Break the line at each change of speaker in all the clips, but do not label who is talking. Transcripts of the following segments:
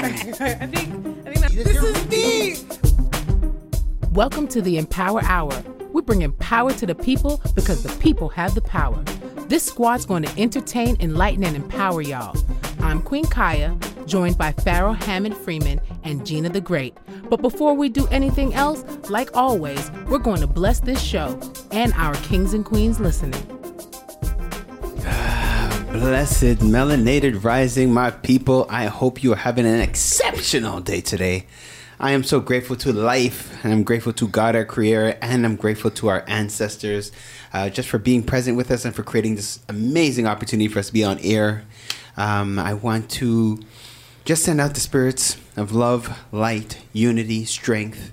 I think, I think this is deep.
Welcome to the Empower Hour. We bring empower to the people because the people have the power. This squad's going to entertain, enlighten, and empower y'all. I'm Queen Kaya, joined by Pharaoh Hammond Freeman and Gina the Great. But before we do anything else, like always, we're going to bless this show and our kings and queens listening.
Blessed melanated rising, my people. I hope you are having an exceptional day today. I am so grateful to life, and I'm grateful to God, our Creator, and I'm grateful to our ancestors uh, just for being present with us and for creating this amazing opportunity for us to be on air. Um, I want to just send out the spirits of love, light, unity, strength,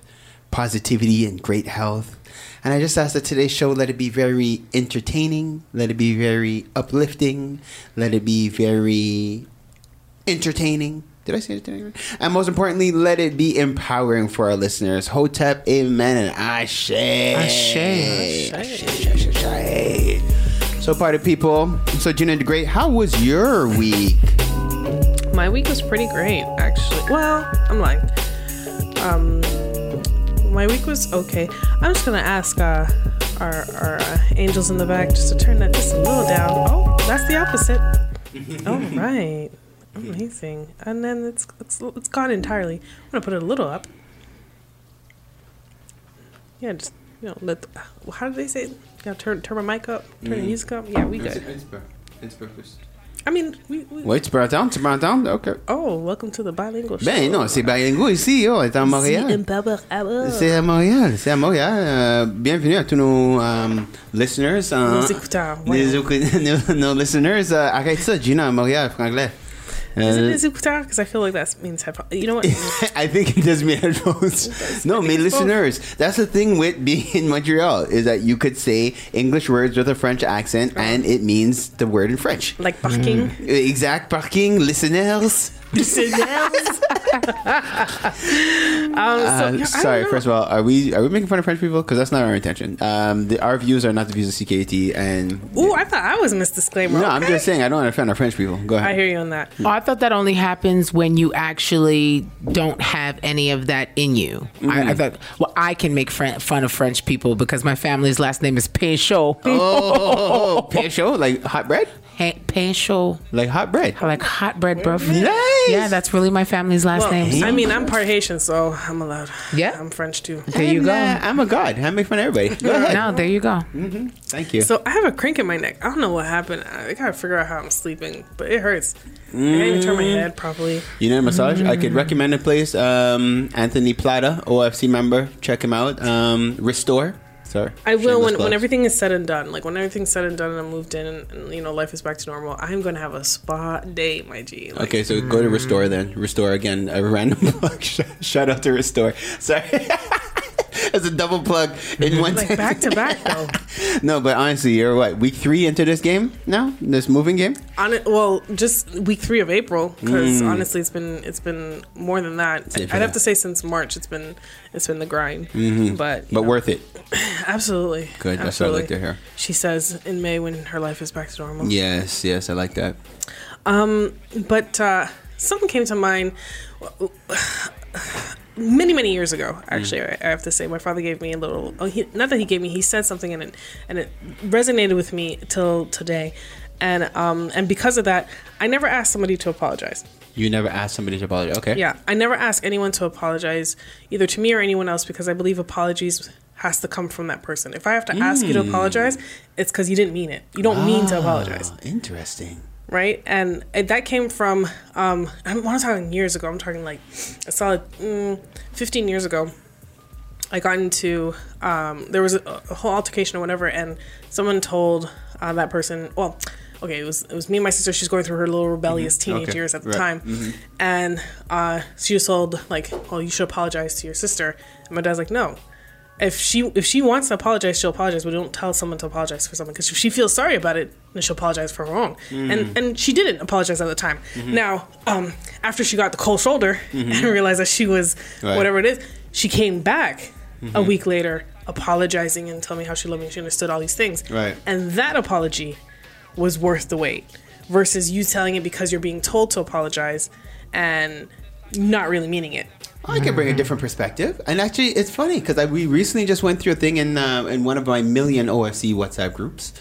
positivity, and great health. And I just ask that today's show let it be very entertaining, let it be very uplifting, let it be very entertaining. Did I say entertaining? And most importantly, let it be empowering for our listeners. Hotep, amen, and ashe.
Ashe.
Ashe, ashe, ashe. So, party people. So, Gina the Great, how was your week?
My week was pretty great, actually. Well, I'm lying. Um, my week was okay. I'm just gonna ask uh, our our uh, angels in the back just to turn that just a little down. Oh, that's the opposite. All right, amazing. And then it's it's it's gone entirely. I'm gonna put it a little up. Yeah, just you know, let. The, how do they say? It? Yeah, turn turn my mic up, turn the music up. Yeah, we good. I mean, we. we
Oui, tu peux attendre, tu peux entendre? OK.
Oh, welcome to the bilingual show.
Ben non, c'est bilingue ici, oh, est à Montréal. C'est à Montréal, c'est à Montréal. Euh, bienvenue à tous nos um, listeners.
Nos écouteurs, ouais.
nos, nos listeners. euh, arrête ça, Gina, à Montréal, franglais.
Is it uh, les écouteurs? Because I feel like that means headphones. You know what?
I think it does mean headphones. No,
I think
my
it's both.
listeners. That's the thing with being in Montreal is that you could say English words with a French accent and it means the word in French.
like parking. Mm.
Exact parking, listeners.
Um, so,
Uh,
I
sorry,
don't know.
first of all, are we are we making fun of French people? Because that's not our intention. Um, the, our views are not the views of CKT, and
Ooh, I thought I was a disclaimer.
no, I'm just saying I don't want to offend our French people. Go ahead.
I hear you on that.
Oh, I thought that only happens when you actually don't have any of that in you. I, I thought, well, I can make fr- fun of French people because my family's last name is Péchot.
Oh, pecho, like hot bread,
Hey, Péchot.
like hot bread.
I like hot bread, bro.
Nice.
Yeah, that's really my family's last
Well,
name.
I mean, I'm part Haitian, so I'm allowed.
Yeah.
I'm French too.
there you go.
uh, I'm a god. I make fun of everybody. Go ahead.
No, there you go.
Thank you.
So I have a crink in my neck. I don't know what happened. I gotta figure out how I'm sleeping, but it hurts. I can't even turn my head properly.
You know, a massage. I could recommend a place. Um, Anthony Plata, OFC member. Check him out. Um, Restore. Sorry.
I will when, when everything is said and done. Like when everything's said and done, and I'm moved in, and, and you know life is back to normal. I'm gonna have a spa day, my G. Like,
Okay, so go to Restore then. Restore again. A random plug. Shout out to Restore. Sorry. That's a double plug in one
like back to back though.
No, but honestly, you're what week three into this game now? This moving game?
On it, well, just week three of April, because
Mm.
honestly, it's been it's been more than that. I'd have to say since March, it's been it's been the grind. But
Mm-hmm. But
know,
worth it.
absolutely
Good. That's what I like to hear.
She says in May when her life is back to normal.
Yes, yes, I like that.
Um, But uh, something came to mind many many years ago. Mm. Actually, I, I have to say, my father gave me a little. Oh, he, not that he gave me. He said something and it and it resonated with me till today. And um and because of that, I never asked somebody to apologize.
You never asked somebody to apologize. Okay.
Yeah, I never ask anyone to apologize, either to me or anyone else, because I believe apologies has to come from that person. If I have to ask you to mm. apologize, it's because you didn't mean it. You don't mean to ah, apologize,
Oh, interesting.
Right? And that came from, um, I'm not talking years ago. I'm talking like a solid mm, 15 years ago. I got into um, there was a, a whole altercation or whatever, and someone told uh, that person, well, okay, it was it was me and my sister. She's going through her little rebellious teenage
Okay.
years at the
Right. Mm-hmm.
time, and uh, she was told like, well, you should apologize to your sister." And my dad's like, "No." If she if she wants to apologize, she'll apologize. But don't tell someone to apologize for something because if she feels sorry about it, then she'll apologize for her wrong. And mm. and she didn't apologize at the time. Mm-hmm. Now, um, after she got the cold shoulder mm-hmm. and realized that she was
Right.
whatever it is, she came back a mm-hmm. week later apologizing and telling me how she loved me. She understood all these things.
Right.
And that apology was worth the wait versus you telling it because you're being told to apologize and not really meaning it.
I can bring a different perspective, and actually, it's funny because we recently just went through a thing in uh, in one of my million OFC WhatsApp groups,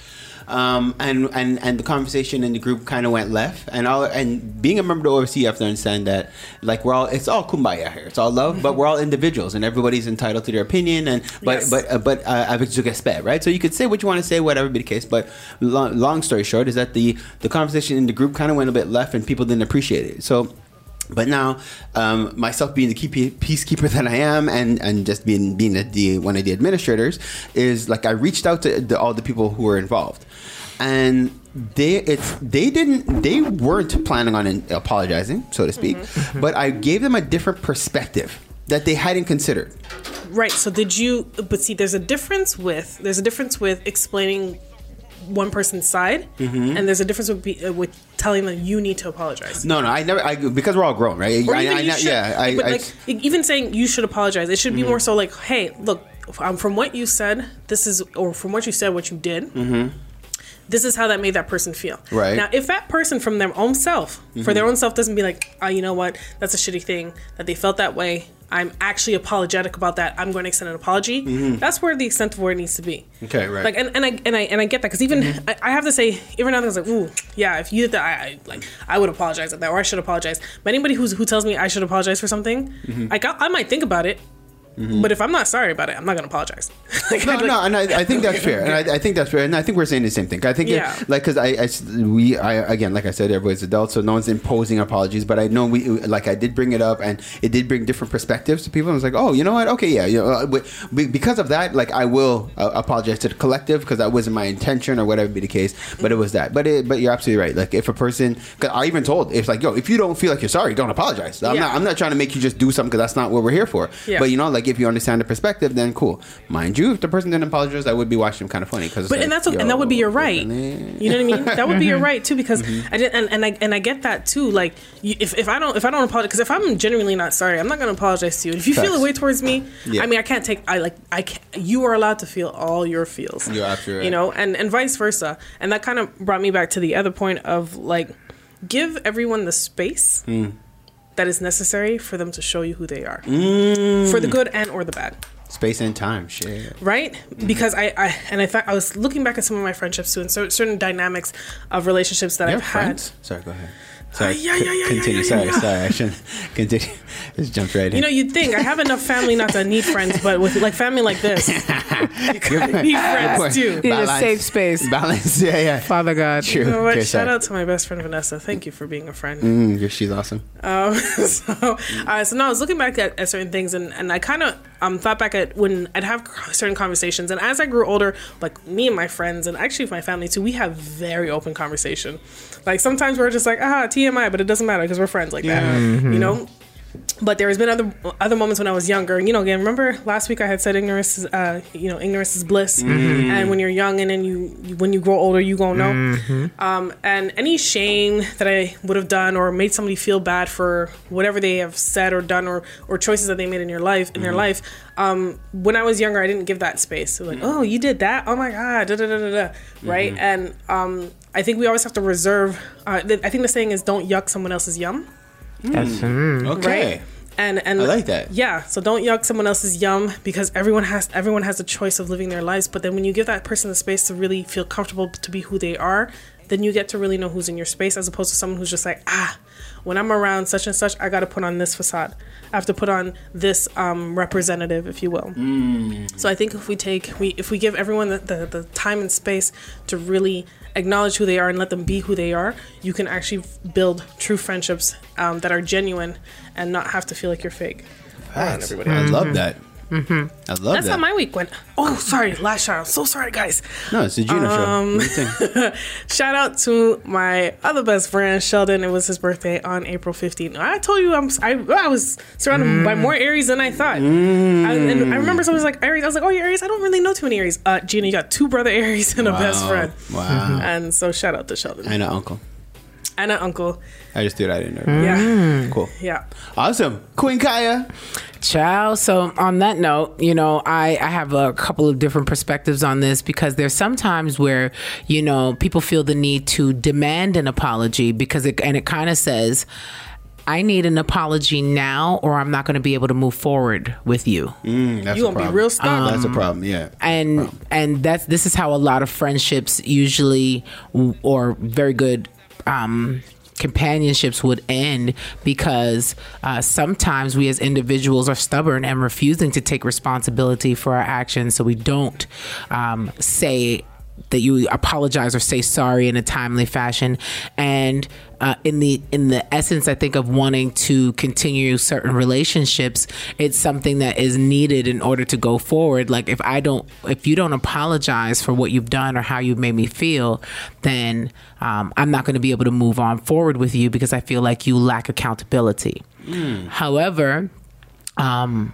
um, and and and the conversation in the group kind of went left, and all and being a member of the OFC, you have to understand that like we're all it's all kumbaya here, it's all love, but we're all individuals, and everybody's entitled to their opinion, and but
Yes.
but uh, but uh, avec du respect, right? So you could say what you want to say, whatever be the case, but long, long story short is that the the conversation in the group kind of went a bit left, and people didn't appreciate it, so. But now, um, myself being the key peacekeeper that I am, and, and just being being the, the one of the administrators, is like I reached out to the, all the people who were involved, and they it's they didn't they weren't planning on in- apologizing, so to speak, but I gave them a different perspective that they hadn't considered.
Right. So did you? But see, there's a difference with there's a difference with explaining one person's side,
Mm-hmm.
and there's a difference with be, uh, with telling them you need to apologize.
No, no, I never. I because we're all grown, right?
Or
I,
even
I,
should,
yeah, I,
but like even saying you should apologize, it should
Mm-hmm.
be more so like, hey, look, um, from what you said, this is, or from what you said, what you did. This is how that made that person feel.
Mm-hmm. Right. Mm-hmm.
now, if that person from their own self, for their own self, doesn't be like, oh, you know what, that's a shitty thing that they felt that way. I'm actually apologetic about that. I'm going to extend an apology. That's where the extent of where it needs to be.
Mm-hmm. Okay, right.
Like, and, and I and I and I get that because even
Mm-hmm.
I, I have to say, every now and then I was like, ooh, yeah, if you did that, I, I like I would apologize at that, or I should apologize. But anybody who's who tells me I should apologize for something,
Mm-hmm.
I, I might think about it, but if I'm not sorry about it, I'm not gonna apologize. like,
No,
I'd
no, and I, I think that's fair, and I, I think that's fair, and I think we're saying the same thing. I think,
Yeah.
it, like, because I, I we, I, again, like I said, everybody's adults, so no one's imposing apologies. But I know we, like, I did bring it up, and it did bring different perspectives to people. I was like, oh, you know what? Okay, yeah, you know, uh, but- because of that, like, I will uh, apologize to the collective because that wasn't my intention or whatever be the case. But it was that. But it, but you're absolutely right. Like, if a person, cause I even told, it's like, yo, if you don't feel like you're sorry, don't apologize. I'm
Yeah.
not, I'm not trying to make you just do something because that's not what we're here for.
Yeah.
But you know, like, if you understand the perspective, then cool. Mind you, if the person didn't apologize, I would be watching them kind of funny because.
But and that's and that would be your right. You know what I mean? That would be your right too because
Mm-hmm.
I did and, and I and I get that too. Like if, if I don't if I don't apologize because if I'm genuinely not sorry, I'm not gonna apologize to you. If you feel a way towards me,
Yeah.
I mean I can't take I like I can't, You are allowed to feel all your feels.
You're absolutely
You know, and and vice versa. And that kind of brought me back to the other point of like give everyone the space.
Hmm.
That is necessary for them to show you who they are,
Mm.
for the good and or the bad
Space and time, shit.
right because I, I and I thought I was looking back at some of my friendships too and cer- certain dynamics of relationships that
You're
I've had.
friends. Sorry, go ahead. Sorry,
yeah, yeah, yeah, yeah,
continue.
yeah,
sorry,
yeah.
sorry. I shouldn't continue. Just jumped right in.
You know, you'd think I have enough family not to need friends, but with like family like this, you gotta need friends too.
Need a safe space.
Balance. Yeah, yeah.
Father God.
True.
You know what?
Okay,
Shout
sorry.
out to my best friend Vanessa. Thank you for being a friend.
Mm, she's awesome.
Um, so, uh, so now I was looking back at, at certain things, and, and I kind of um, thought back at when I'd have certain conversations, and as I grew older, like me and my friends, and actually with my family too, we have very open conversation. Like sometimes we're just like ah TMI, but it doesn't matter because we're friends like that, you know. But there has been other other moments when I was younger. You know, again, remember last week I had said ignorance is, uh, you know, ignorance is bliss. And when you're young, and then you, you when you grow older, you gonna know. Um, and any shame that I would have done or made somebody feel bad for whatever they have said or done or or choices that they made in your life in their life. Um, when I was younger, I didn't give that space. So like, oh, you did that? Oh my god, da da da da da. Right? And um, I think we always have to reserve. Uh, I think the saying is, "Don't yuck someone else's yum."
That's, mm.
Okay.
right? And and
I like that.
Yeah, so don't yuck someone else's yum because everyone has everyone has a choice of living their lives. But then when you give that person the space to really feel comfortable to be who they are, then you get to really know who's in your space as opposed to someone who's just like ah. When I'm around such and such, I got to put on this facade. I have to put on this um, representative, if you will. So I think if we take we if we give everyone the, the, the time and space to really acknowledge who they are and let them be who they are, you can actually build true friendships um, that are genuine and not have to feel like you're fake.
Facts. I love that. Mm-hmm. I love
That's
that.
how my week went. Oh, sorry, last shout out. So sorry, guys.
no, it's the Gina
Um,
show. What do you think?
Shout out to my other best friend Sheldon. It was his birthday on April 15th. I told you I'm I, I was surrounded by more Aries than I thought. I, and I remember someone was like Aries. I was like, oh, you're Aries. I don't really know too many Aries. Uh, Gina, you got two brother Aries and a best friend.
Wow.
And so shout out to Sheldon
and an uncle.
and an uncle.
I just threw that in there.
Yeah,
Cool.
yeah.
Awesome. Queen Kaya.
Child. So on that note, you know, I, I have a couple of different perspectives on this because there's sometimes where, you know, people feel the need to demand an apology because it and it kind of says I need an apology now, or I'm not going to be able to move forward with you.
Mm, that's
You
a
gonna be
problem.
real stuck.
that's a problem. Yeah.
and and that's this is how a lot of friendships usually or very good um companionships would end because uh, sometimes we as individuals are stubborn and refusing to take responsibility for our actions so we don't um, say that you apologize or say sorry in a timely fashion. And uh, in the in the essence i think of wanting to continue certain relationships it's something that is needed in order to go forward. Like if i don't if you don't apologize for what you've done or how you've made me feel then um, i'm not going to be able to move on forward with you because i feel like you lack accountability. However um,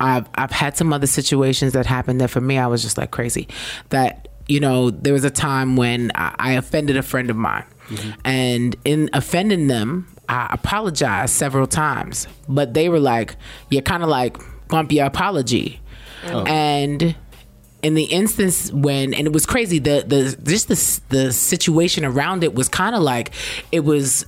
I've I've had some other situations that happened that for me I was just like crazy. That you know there was a time when I, I offended a friend of mine, and in offending them, I apologized several times, but they were like, "You're kind of like bump your apology," oh. and in the instance when and it was crazy the the just the the situation around it was kind of like it was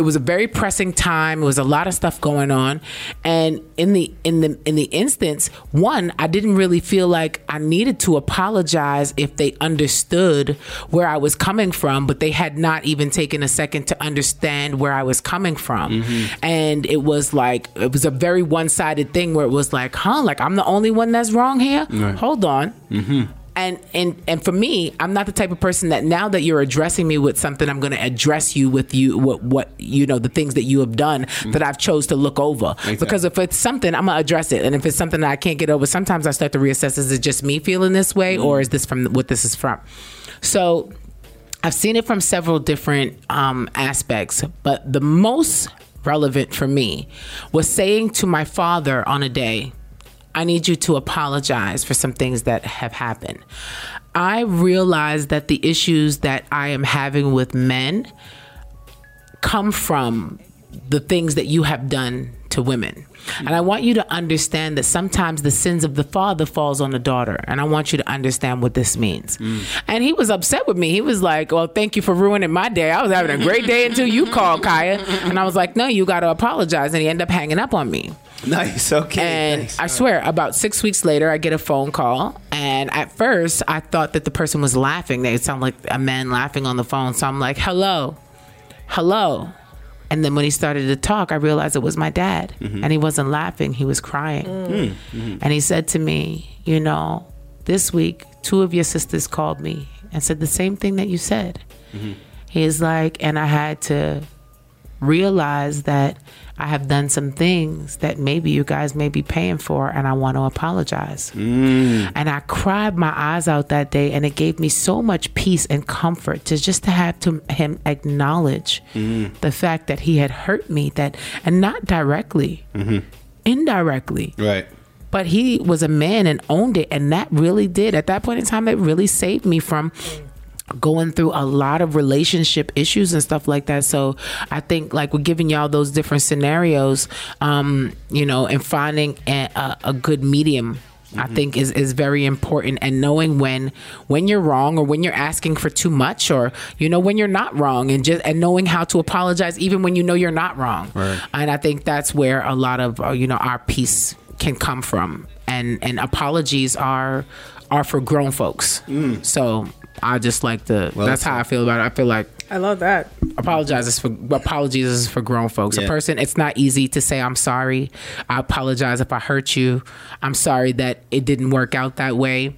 it was a very pressing time. It was a lot of stuff going on, and in the in the in the instance, one, I didn't really feel like I needed to apologize if they understood where I was coming from, but they had not even taken a second to understand where I was coming from, mm-hmm. and it was like it was a very one sided thing where it was like, huh, like I'm the only one that's wrong here. Hold on mm-hmm. And and and for me i'm not the type of person that now that you're addressing me with something i'm going to address you with you what what you know the things that you have done that i've chose to look over. Because if it's something i'm going to address it. And if it's something that i can't get over sometimes i start to reassess is it just me feeling this way or is this from what this is from? So I've seen it from several different um, aspects, but the most relevant for me was saying to my father on a day, I need you to apologize for some things that have happened. I realize that the issues that I am having with men come from the things that you have done to women. And I want you to understand that sometimes the sins of the father falls on the daughter. And I want you to understand what this means. Mm. And he was upset with me. He was like, Well, thank you for ruining my day. I was having a great day until you called, Kaya. And I was like, No, you got to apologize. And he ended up hanging up on me.
Nice. Okay.
And
nice.
I swear, about six weeks later, I get a phone call. And at first, I thought that the person was laughing. They sound like a man laughing on the phone. So I'm like, hello, hello. And then when he started to talk, I realized it was my dad. Mm-hmm. And he wasn't laughing, he was crying. Mm. Mm-hmm. And he said to me, You know, this week, two of your sisters called me and said the same thing that you said. Mm-hmm. He's like, and I had to realize that I have done some things that maybe you guys may be paying for, and I want to apologize. Mm. And I cried my eyes out that day, and it gave me so much peace and comfort to just to have to him acknowledge mm. the fact that he had hurt me, that and not directly, mm-hmm. indirectly,
right.
but he was a man and owned it, and that really did at that point in time. That really saved me from going through a lot of relationship issues and stuff like that. So I think like we're giving y'all those different scenarios, um, you know, and finding a, a, a good medium. I think is, is very important and knowing when when you're wrong or when you're asking for too much or you know when you're not wrong and just and knowing how to apologize even when you know you're not wrong right. and I think that's where a lot of uh, you know our peace can come from and and apologies are are for grown folks so I just like to that's how I feel about it I feel like
I love that.
apologizes for apologies is for grown folks. A person, it's not easy to say I'm sorry. I apologize if I hurt you. I'm sorry that it didn't work out that way.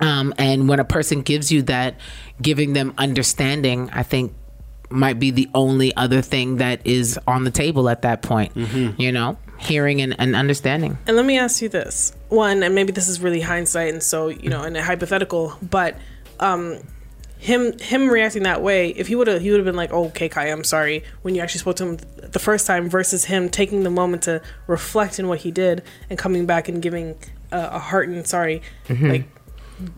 Um, and when a person gives you that, giving them understanding, I think might be the only other thing that is on the table at that point. You know, hearing and, and understanding.
And let me ask you this one, and maybe this is really hindsight, and so you know, in a hypothetical, but um, him him reacting that way, if he would have he would have been like, oh, "Okay, Kai, I'm sorry," when you actually spoke to him the first time, versus him taking the moment to reflect in what he did and coming back and giving a, a heart and sorry, like.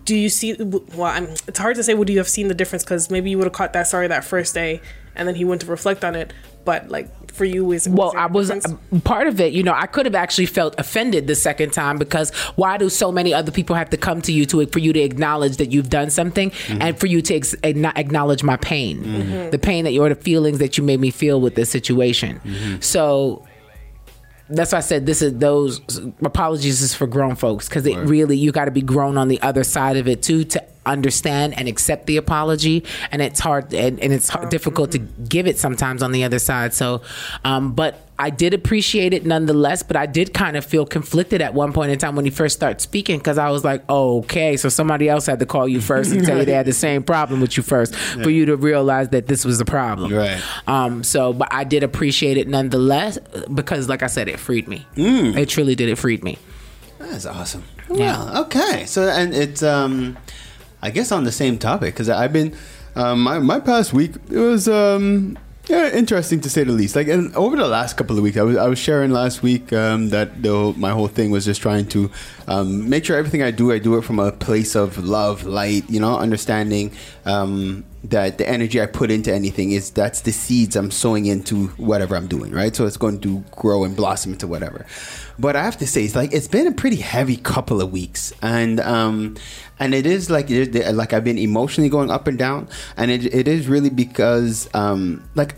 Do you see? Well, I'm, it's hard to say. Would you have seen the difference? Because maybe you would have caught that sorry that first day, and then he went to reflect on it. But like for you is
Well, I was
difference?
Um, part of it. You know, I could have actually felt offended the second time because why do so many other people have to come to you to for you to acknowledge that you've done something mm-hmm. and for you to ex- acknowledge my pain, mm-hmm. the pain that you or the feelings that you made me feel with this situation. Mm-hmm. So that's why I said this is those apologies is for grown folks because it really you got to be grown on the other side of it too to understand and accept the apology. And it's hard and, and it's hard, difficult to give it sometimes on the other side. So um, but I did appreciate it nonetheless but I did kind of feel conflicted at one point in time when he first started speaking because I was like oh, okay so somebody else had to call you first and tell you they had the same problem with you first for you to realize that this was a problem
Right.
um, so, but I did appreciate it nonetheless because, like I said, it freed me. It truly did. It freed me.
That's awesome.
Yeah.
Okay. So, and it's, um, I guess on the same topic, because I've been, um, my, my past week, it was, um, yeah, interesting to say the least. Like, and over the last couple of weeks, I was, I was sharing last week um, that the, my whole thing was just trying to um, make sure everything I do, I do it from a place of love, light, you know, understanding um, that the energy I put into anything is that's the seeds I'm sowing into whatever I'm doing, right? So it's going to grow and blossom into whatever. But I have to say, it's like it's been a pretty heavy couple of weeks, and um, and it is like like I've been emotionally going up and down, and it, it is really because um, like.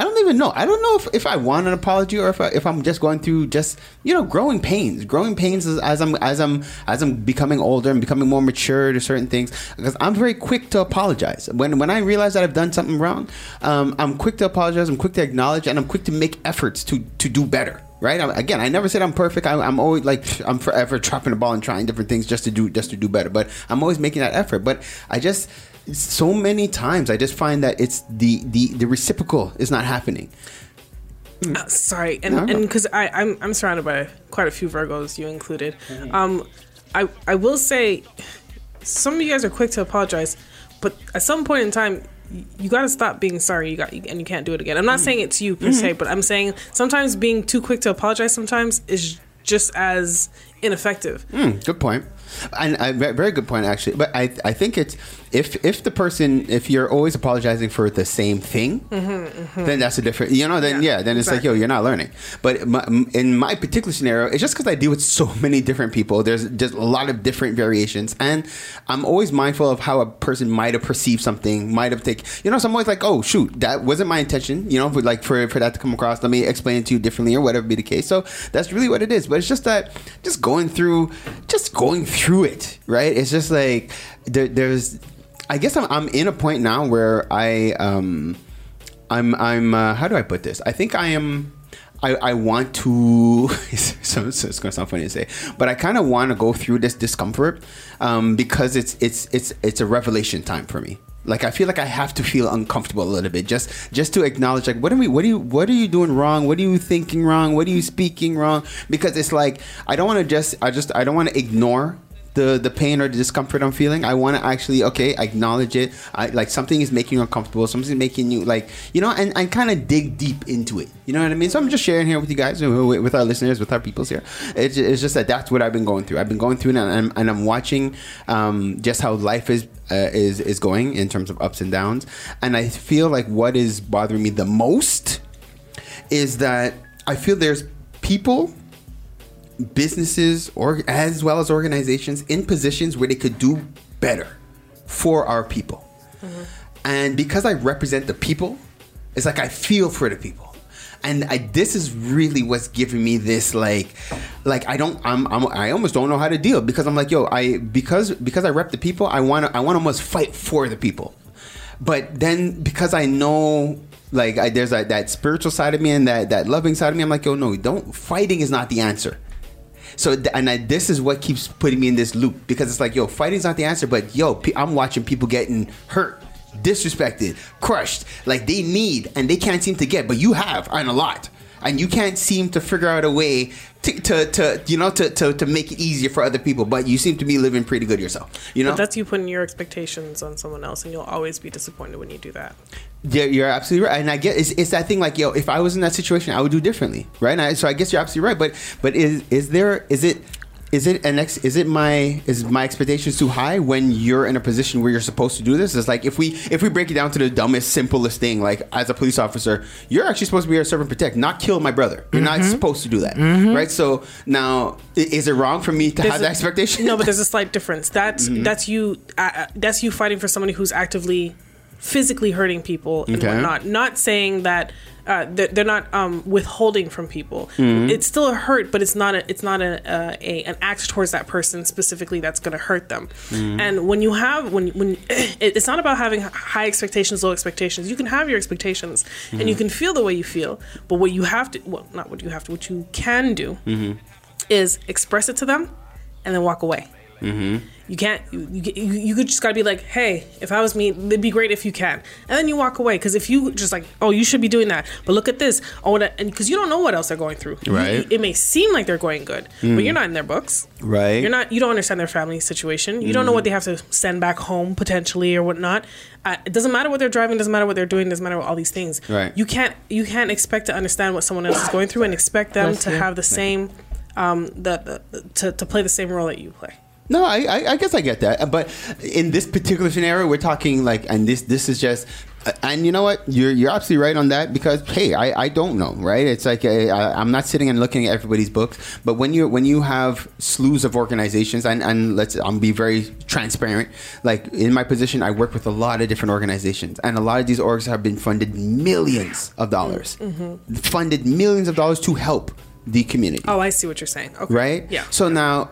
I, don't even know. I don't know if, if I want an apology or if, I, if I'm just going through just you know growing pains, growing pains as, as I'm as I'm as I'm becoming older and becoming more mature to certain things. Because I'm very quick to apologize when when I realize that I've done something wrong. Um, I'm quick to apologize. I'm quick to acknowledge, and I'm quick to make efforts to to do better. Right? Again, I never said I'm perfect. I, I'm always like I'm forever dropping the ball and trying different things just to do just to do better. But I'm always making that effort. But I just so many times I just find that it's the the the reciprocal is not happening.
Uh, sorry, and
No,
and because I I'm I'm surrounded by quite a few Virgos, you included.
Mm-hmm.
Um, I I will say, some of you guys are quick to apologize, but at some point in time. You got to stop being sorry. You got and you can't do it again. I'm
Mm.
not saying it's you per
Mm-hmm.
se, but I'm saying sometimes being too quick to apologize sometimes is just as ineffective.
Hmm, good point. And uh, ve- very good point actually. But I I think it's if if the person if you're always apologizing for the same thing, mm-hmm, mm-hmm. then that's a different. You know, then yeah,
Yeah,
then it's like yo, you're not learning. But my, in my particular scenario, it's just because I deal with so many different people. There's just a lot of different variations, and I'm always mindful of how a person might have perceived something, might have taken. You know, so I'm always like, oh shoot, that wasn't my intention. You know, for, like for for that to come across, let me explain it to you differently or whatever be the case. So that's really what it is. But it's just that just going through, just going through it, right? It's just like there, there's. I guess I'm, I'm in a point now where I um I'm I'm uh, how do I put this? I think I am I, I want to so, so it's gonna sound funny to say, but I kind of want to go through this discomfort um, because it's it's it's it's a revelation time for me. Like I feel like I have to feel uncomfortable a little bit just just to acknowledge like what are we what are you what are you doing wrong? What are you thinking wrong? What are you speaking wrong? Because it's like I don't want to just I just I don't want to ignore the the pain or the discomfort I'm feeling. I want to actually okay acknowledge it. I like something is making you uncomfortable. Something's making you like you know, and and kind of dig deep into it. You know what I mean? So I'm just sharing here with you guys, with our listeners, with our peoples here. It's, it's just that that's what I've been going through. I've been going through and I'm, and I'm watching um, just how life is. Uh, is is going in terms of ups and downs, and I feel like what is bothering me the most is that I feel there's people businesses or as well as organizations in positions where they could do better for our people. Mm-hmm. And because I represent the people, it's like I feel for the people. And I, this is really what's giving me this like, like I don't, I'm, I'm, I almost don't know how to deal because I'm like, yo, I because because I rep the people, I want to, I want to almost fight for the people. But then because I know like I, there's that that spiritual side of me and that that loving side of me, I'm like, yo, no, don't. Fighting is not the answer. So and I, this is what keeps putting me in this loop because it's like, yo, fighting's not the answer, but yo, I'm watching people getting hurt, disrespected, crushed, like they need and they can't seem to get, but you have and a lot, and you can't seem to figure out a way to, to, to you know to, to to make it easier for other people, but you seem to be living pretty good yourself, you know.
But that's you putting your expectations on someone else, and you'll always be disappointed when you do that.
Yeah, you're absolutely right, and I get it's, it's that thing like yo, if I was in that situation, I would do differently, right? And I, so I guess you're absolutely right, but but is is there is it is it an ex? Is it my is my expectations too high when you're in a position where you're supposed to do this? It's like if we if we break it down to the dumbest, simplest thing, like as a police officer, you're actually supposed to be here to serve and protect, not kill my brother. You're not
Mm-hmm.
supposed to do that, right? So now, is it wrong for me to have
There's
that
a-
expectation?
No, but there's a slight difference. That's
Mm-hmm.
that's you. Uh, uh, that's you fighting for somebody who's actively, physically hurting people and
Okay.
whatnot. Not saying that uh, they're, they're not um, withholding from people.
Mm-hmm.
It's still a hurt, but it's not a it's not a, uh, a an act towards that person specifically that's going to hurt them.
Mm-hmm.
And when you have when when it's not about having high expectations, low expectations. You can have your expectations and you
Mm-hmm.
can feel the way you feel, but what you have to well not what you have to what you can do
Mm-hmm.
is express it to them and then walk away. You can't. You, you, you you could just gotta be like, hey, if I was me, it'd be great if you can, and then you walk away. Because if you just like, oh, you should be doing that, but look at this, oh, that, and because you don't know what else they're going through.
Right.
you- it may seem like they're going good, but you're not in their books.
Right.
You're not. You don't understand their family situation. You don't know what they have to send back home potentially or whatnot. Uh, it doesn't matter what they're driving. Doesn't matter what they're doing. Doesn't matter what all these things.
Right.
You can't. You can't expect to understand what someone else is going through and expect them
Bless
to
you.
have the same, um, the, the to to play the same role that you play.
No, I, I, I guess I get that, but in this particular scenario, we're talking like, and this this is just, uh, and you know what, you're you're absolutely right on that because hey, I, I don't know, right? It's like I, I- I'm not sitting and looking at everybody's books, but when you when you have slews of organizations, and and let's I'm be very transparent, like in my position, I work with a lot of different organizations, and a lot of these orgs have been funded millions of dollars, mm-hmm. funded millions of dollars to help the community
Oh, I see what you're saying. Okay.
right?
Yeah.
So now,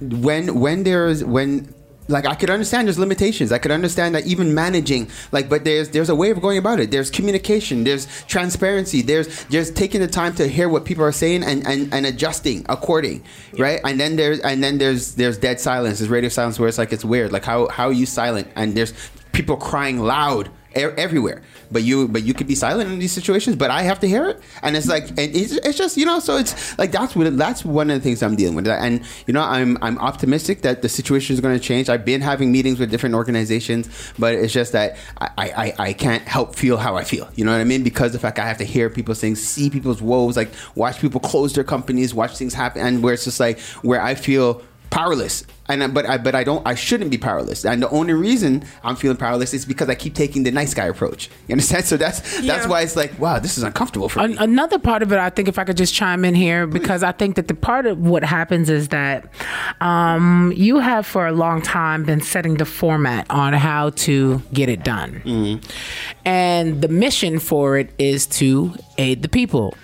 when when there's when like I could understand there's limitations. I could understand that even managing like, but there's there's a way of going about it. There's communication. There's transparency. There's just taking the time to hear what people are saying and and, and adjusting according, right? And then there's and then there's there's dead silence. There's radio silence where it's like it's weird. Like how how are you silent? And there's people crying loud everywhere. But you but you could be silent in these situations but i have to hear it. And it's like and it's, it's just you know so it's like that's what that's one of the things i'm dealing with. And you know i'm i'm optimistic that the situation is going to change. I've been having meetings with different organizations but it's just that I, I i can't help feel how i feel. You know what i mean? Because the fact i have to hear people saying see people's woes like watch people close their companies watch things happen and where it's just like where i feel powerless and I- but I but I don't I shouldn't be powerless and the only reason I'm feeling powerless is because I keep taking the nice guy approach you understand so that's that's
Yeah.
why it's like wow this is uncomfortable for me
another part of it, I think, if I could just chime in here, because I think that the part of what happens is that um, you have for a long time been setting the format on how to get it done. And the mission for it is to aid the people.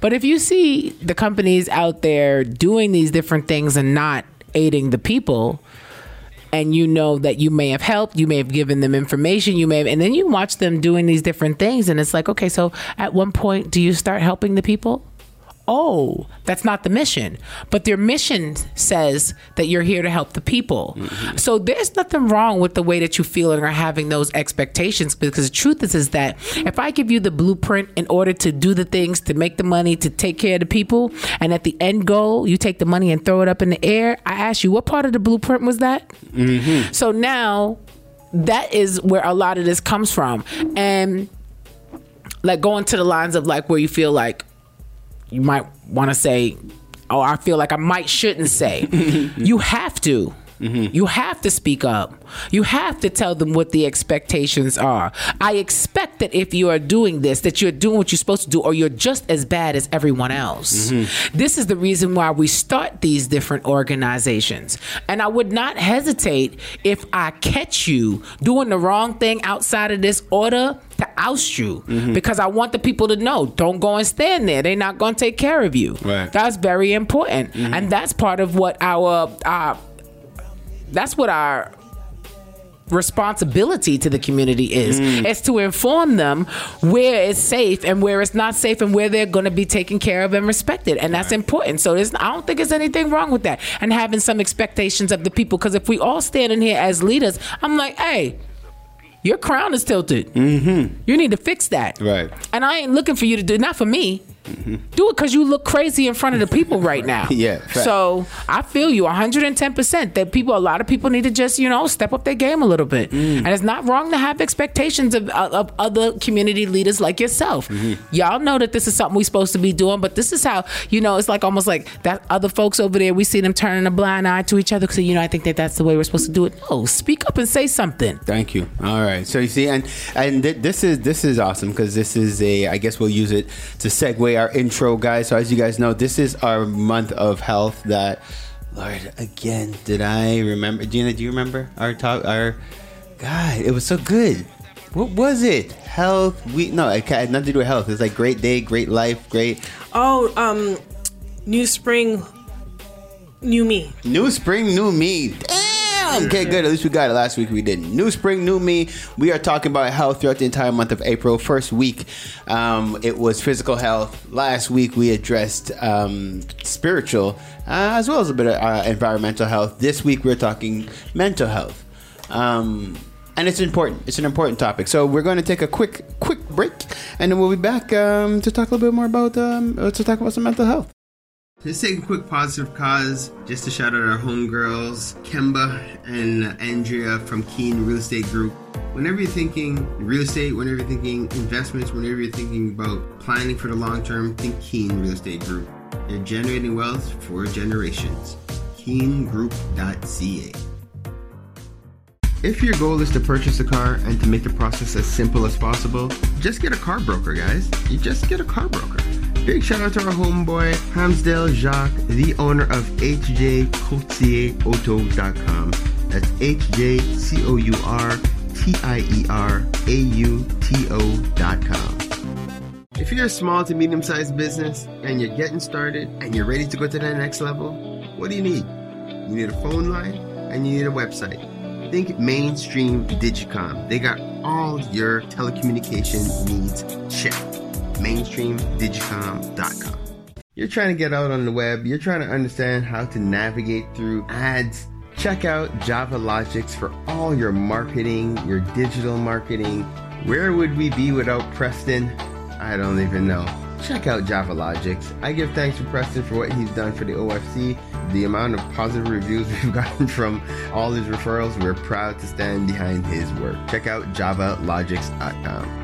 But if you see the companies out there doing these different things and not aiding the people, and you know that you may have helped, you may have given them information, you may have, and then you watch them doing these different things, and it's like, okay, so at one point, do you start helping the people? Oh, that's not the mission. But their mission says that you're here to help the people. Mm-hmm. So there's nothing wrong with the way that you feel and are having those expectations because the truth is is that if I give you the blueprint in order to do the things, to make the money, to take care of the people, and at the end goal, you take the money and throw it up in the air, I ask you, what part of the blueprint was that? Mm-hmm. So now that is where a lot of this comes from. And like going to the lines of like where you feel like you might want to say, oh, I feel like I might shouldn't say. you have to. Mm-hmm. You have to speak up. You have to tell them what the expectations are. I expect that if you are doing this, that you're doing what you're supposed to do, or you're just as bad as everyone else. Mm-hmm. This is the reason why we start these different organizations. And I would not hesitate if I catch you doing the wrong thing outside of this order to oust you mm-hmm. because I want the people to know don't go and stand there. They're not going to take care of you.
Right.
That's very important. And that's part of what our, our that's what our responsibility to the community is is to inform them where it's safe and where it's not safe and where they're going to be taken care of and respected. And that's important. So i don't think there's anything wrong with that and having some expectations of the people. Because if we all stand in here as leaders i'm like hey your crown is tilted. Mm-hmm. you need to fix that.
Right.
and i ain't looking for you to do not for me Do it because you look crazy in front of the people right now.
Yeah, fact.
So I feel you 110% that people, a lot of people need to just, you know, step up their game a little bit.
Mm.
And it's not wrong to have expectations of, of other community leaders like yourself.
Mm-hmm.
Y'all know that this is something we're supposed to be doing, but this is how, you know, it's like almost like that other folks over there, we see them turning a blind eye to each other because, you know, I think that that's the way we're supposed to do it. No, speak up and say something.
Thank you. All right. So you see, and and th- this is this is awesome because this is a. I guess we'll use it to segue our intro, guys. So as you guys know, this is our month of health. That Lord, again, did I remember? Gina, do you remember our talk? Our God, it was so good. What was it? Health. We no, it had nothing to do with health. It's like great day, great life, great
Oh, um, new spring, new me.
New spring, new me. Damn. Okay, good. At least we got it. Last week we didn't. New spring, new me. We are talking about health throughout the entire month of April. First week, um, it was physical health. Last week we addressed um, spiritual, uh, as well as a bit of uh, environmental health. This week we're talking mental health. Um, and it's important. It's an important topic. So we're going to take a quick, quick break, and then we'll be back um, to talk a little bit more about um, to talk about some mental health. Let's take a quick positive cause just to shout out our homegirls, Kemba and Andrea from Keen Real Estate Group. Whenever you're thinking real estate, whenever you're thinking investments, whenever you're thinking about planning for the long term, think Keen Real Estate Group. They're generating wealth for generations. KeenGroup.ca. If your goal is to purchase a car and to make the process as simple as possible, just get a car broker, guys. You just get a car broker. Big shout out to our homeboy, Hamsdale Jacques, the owner of HJCourtierAuto.com. That's H-J-C-O-U-R-T-I-E-R-A-U-T-O.com. If you're a small to medium sized business and you're getting started and you're ready to go to that next level, what do you need? You need a phone line and you need a website. Think mainstream Digicom. They got all your telecommunication needs checked. Mainstreamdigicom.com. You're trying to get out on the web, you're trying to understand how to navigate through ads. Check out Java Logics for all your marketing, your digital marketing. Where would we be without Preston? I don't even know. Check out Java Logics. I give thanks to Preston for what he's done for the OFC. The amount of positive reviews we've gotten from all his referrals, we're proud to stand behind his work. Check out javalogics.com.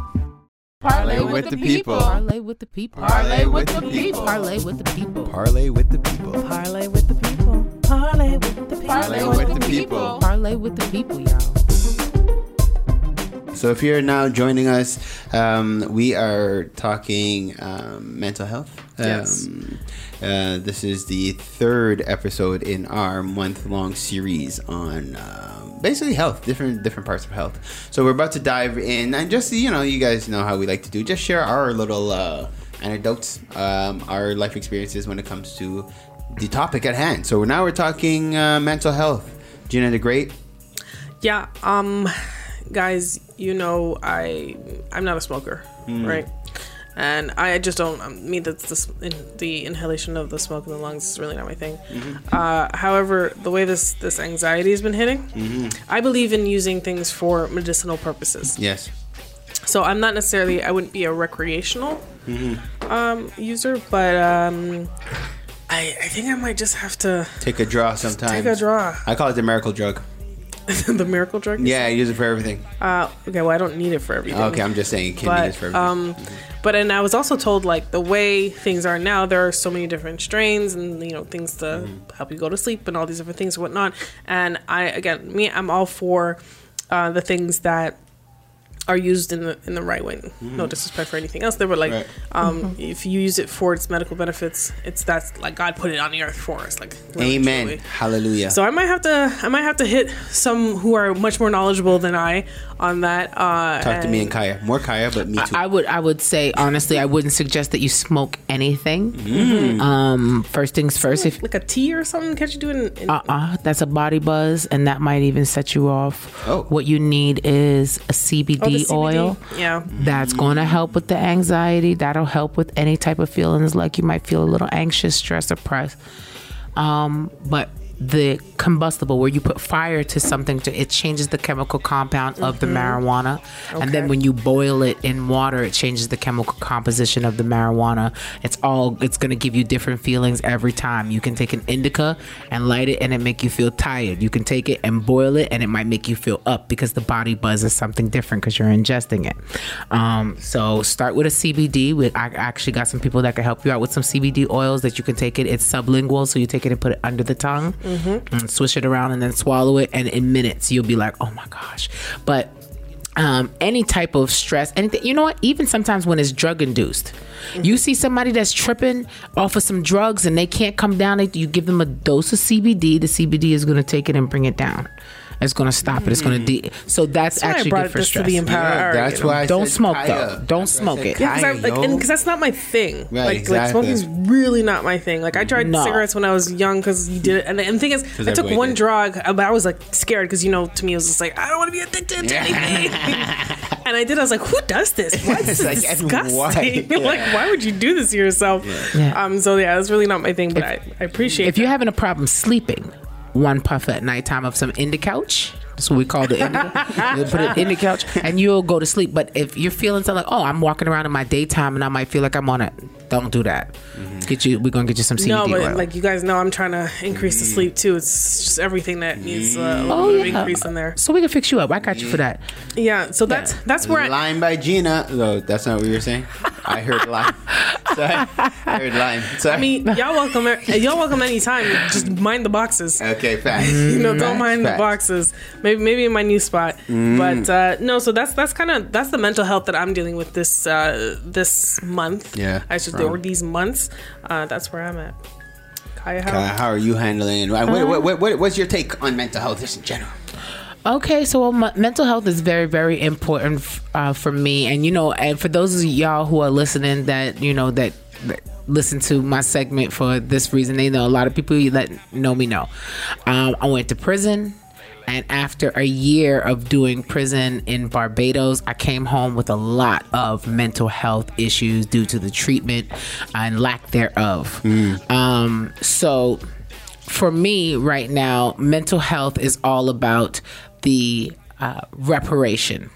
Parlay
with the people.
Parlay with the people.
Parlay with the people.
Parlay with the people.
Parlay with the people.
Parlay with the people. Parlay with the people.
Parlay with the people.
Parlay with the people, y'all.
So, if you're now joining us, um, we are talking um, mental health.
Yes.
Uh, this is the third episode in our month long series on um, basically health, different different parts of health. So we're about to dive in, and just you know, you guys know how we like to do. Just share our little uh, anecdotes, um, our life experiences when it comes to the topic at hand. So now we're talking uh, mental health. Gina the Great.
Yeah, um guys, you know I I'm not a smoker, right? And I just don't. I mean, that's the, in, the inhalation of the smoke in the lungs is really not my thing. Uh, however, the way this this anxiety has been hitting, I believe in using things for medicinal purposes.
Yes.
So I'm not necessarily. I wouldn't be a recreational um, user, but um, I I think I might just have to
Take a draw sometimes.
take a draw.
I call it the miracle drug.
the miracle drug.
Yeah, I use it for everything.
Uh, okay. Well, I don't need it for everything.
Okay, I'm just saying you can use it
but
for everything.
um but and i was also told like the way things are now there are so many different strains and you know things to
Mm-hmm.
help you go to sleep and all these different things and whatnot and i again me i'm all for uh, the things that are used in the in the right way no disrespect for anything else there but like
Mm-hmm.
Um if you use it for its medical benefits it's that's like god put it on the earth for us like really,
Amen.
truly.
Hallelujah.
So I might have to, I might have to hit some who are much more knowledgeable than I on that. Uh,
Talk to me and Kaya. More Kaya, but me too.
I would I would say honestly I wouldn't suggest that you smoke anything. Um, first things first, if
like a tea or something. Can't you do it in? in
uh uh that's a body buzz and that might even set you off.
Oh.
What you need is a CBD,
oh, CBD?
oil.
Yeah.
That's going to help with the anxiety. That'll help with any type of feelings like you might feel a little anxious, stressed, oppressed. Um, but the combustible where you put fire to something to it changes the chemical compound of the marijuana. And then when you boil it in water it changes the chemical composition of the marijuana. It's all it's going to give you different feelings every time. You can take an indica and light it and it make you feel tired. You can take it and boil it and it might make you feel up because the body buzz is something different because you're ingesting it. Um, so start with a cbd with i actually got some people that can help you out with some cbd oils that you can take it. It's sublingual so you take it and put it under the tongue and swish it around and then swallow it and in minutes you'll be like oh my gosh but um, any type of stress, anything. You know what? Even sometimes when it's drug induced, you see somebody that's tripping off of some drugs and they can't come down. You give them a dose of CBD. The CBD is going to take it and bring it down. It's going to stop it. It's going to de. So that's,
That's why I
actually
brought
good for
this to the Empower
Yeah,
Hour,
that's
you know?
why I
Don't
said
smoke,
Kaya.
though. Don't
That's
smoke
said
it.
Yeah, because I like,
yo.
and because that's not my thing.
Right,
like,
exactly.
like smoking's really not my thing. Like, I tried
No.
cigarettes when I was young because you did it, and, and the thing is, I took one
did.
drug, uh, but I was like scared because you know, to me, it was just like I don't want to be addicted to anything. and I did. I was like, who does this? Why is this
like,
disgusting?
why?
like, why would you do this to yourself?
Yeah.
Um. So yeah, that's really not my thing, but I, I appreciate.
If you're having a problem sleeping, one puff at nighttime of some indica. That's what we call the indica. you put it in the couch and you'll go to sleep. But if you're feeling something like, oh, I'm walking around in my daytime and I might feel like I'm on it, don't do that. Get you. We're gonna get you some CBD
no, but
oil.
like you guys know, I'm trying to increase the sleep too. It's just everything that needs uh, a little
Oh,
bit of increase in there.
so we can fix you up. I got you for that.
Yeah. So that's that's where I,
Lime by Gina. No, that's not what you were saying. I heard lime. Sorry. I heard lime. Sorry.
I mean, y'all welcome. Y'all welcome anytime. Just mind the boxes.
okay, facts.
You know, don't
Facts,
mind the boxes. Maybe maybe in my new spot. But uh, no, so that's that's kind of that's the mental health that I'm dealing with this uh, this month.
Yeah,
I should
from-
or these months. Uh, that's where I'm at. Kaya, how?
Uh, how are you handling? What, what, what, what, what's your take on mental health just in general?
Okay, so um, mental health is very, very important f- uh, for me, and you know, and for those of y'all who are listening, that you know that, that listen to my segment for this reason, they know a lot of people you that know me know. Um, I went to prison, and after a year of doing prison in Barbados, I came home with a lot of mental health issues due to the treatment and lack thereof. Um, so for me right now, mental health is all about the uh, reparation.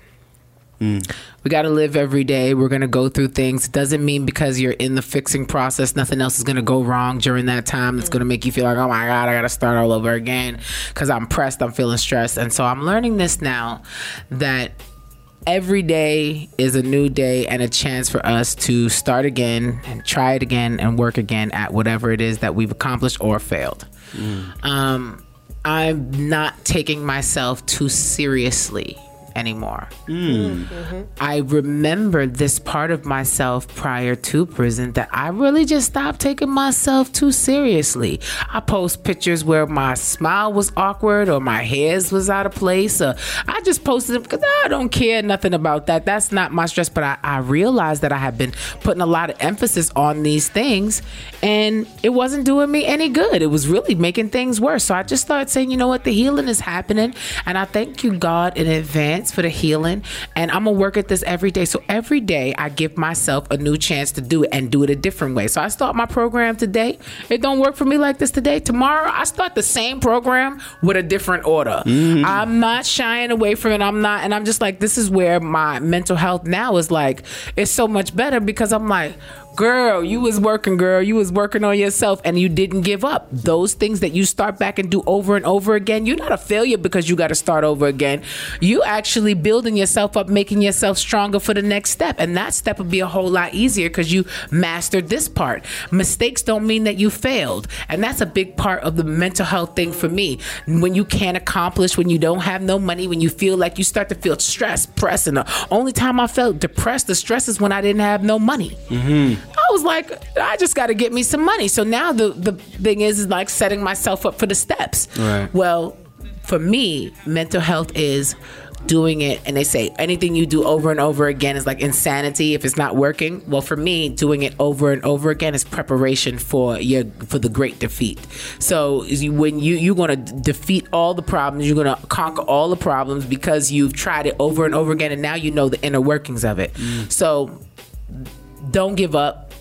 We got to live every day. We're going to go through things. It doesn't mean because you're in the fixing process, nothing else is going to go wrong during that time. That's going to make you feel like, oh my God, I got to start all over again because I'm pressed, I'm feeling stressed. And so I'm learning this now that every day is a new day and a chance for us to start again and try it again and work again at whatever it is that we've accomplished or failed. Um, I'm not taking myself too seriously anymore. Hmm. Mm-hmm. I remember this part of myself prior to prison that I really just stopped taking myself too seriously. I post pictures where my smile was awkward or my hairs was out of place. Or I just posted them because I don't care nothing about that. That's not my stress. But I, I realized that I had been putting a lot of emphasis on these things and it wasn't doing me any good. It was really making things worse. So I just started saying, you know what, the healing is happening. And I thank you, God, in advance for the healing. And I'm going to work at this every day. So every day I give myself a new chance to do it and do it a different way. So I start my program today. It don't work for me like this today. Tomorrow I start the same program with a different order. Mm-hmm. I'm not shying away from it. I'm not. And I'm just like, this is where my mental health now is like, it's so much better because I'm like, girl you was working girl. You was working on yourself and you didn't give up. Those things that you start back and do over and over again you're not a failure because you got to start over again. You actually building yourself up making yourself stronger for the next step. And that step would be a whole lot easier because you mastered this part. Mistakes don't mean that you failed. And that's a big part of the mental health thing for me. When you can't accomplish when you don't have no money when you feel like you start to feel stressed pressed and the only time i felt depressed the stress is when i didn't have no money mm-hmm. I was like, I just got to get me some money. So now the the thing is, is like setting myself up for the steps.
Right.
Well, for me, mental health is doing it and they say anything you do over and over again is like insanity if it's not working well for me doing it over and over again is preparation for your for the great defeat so is you, when you you're going to defeat all the problems you're going to conquer all the problems because you've tried it over and over again and now you know the inner workings of it mm. so don't give up.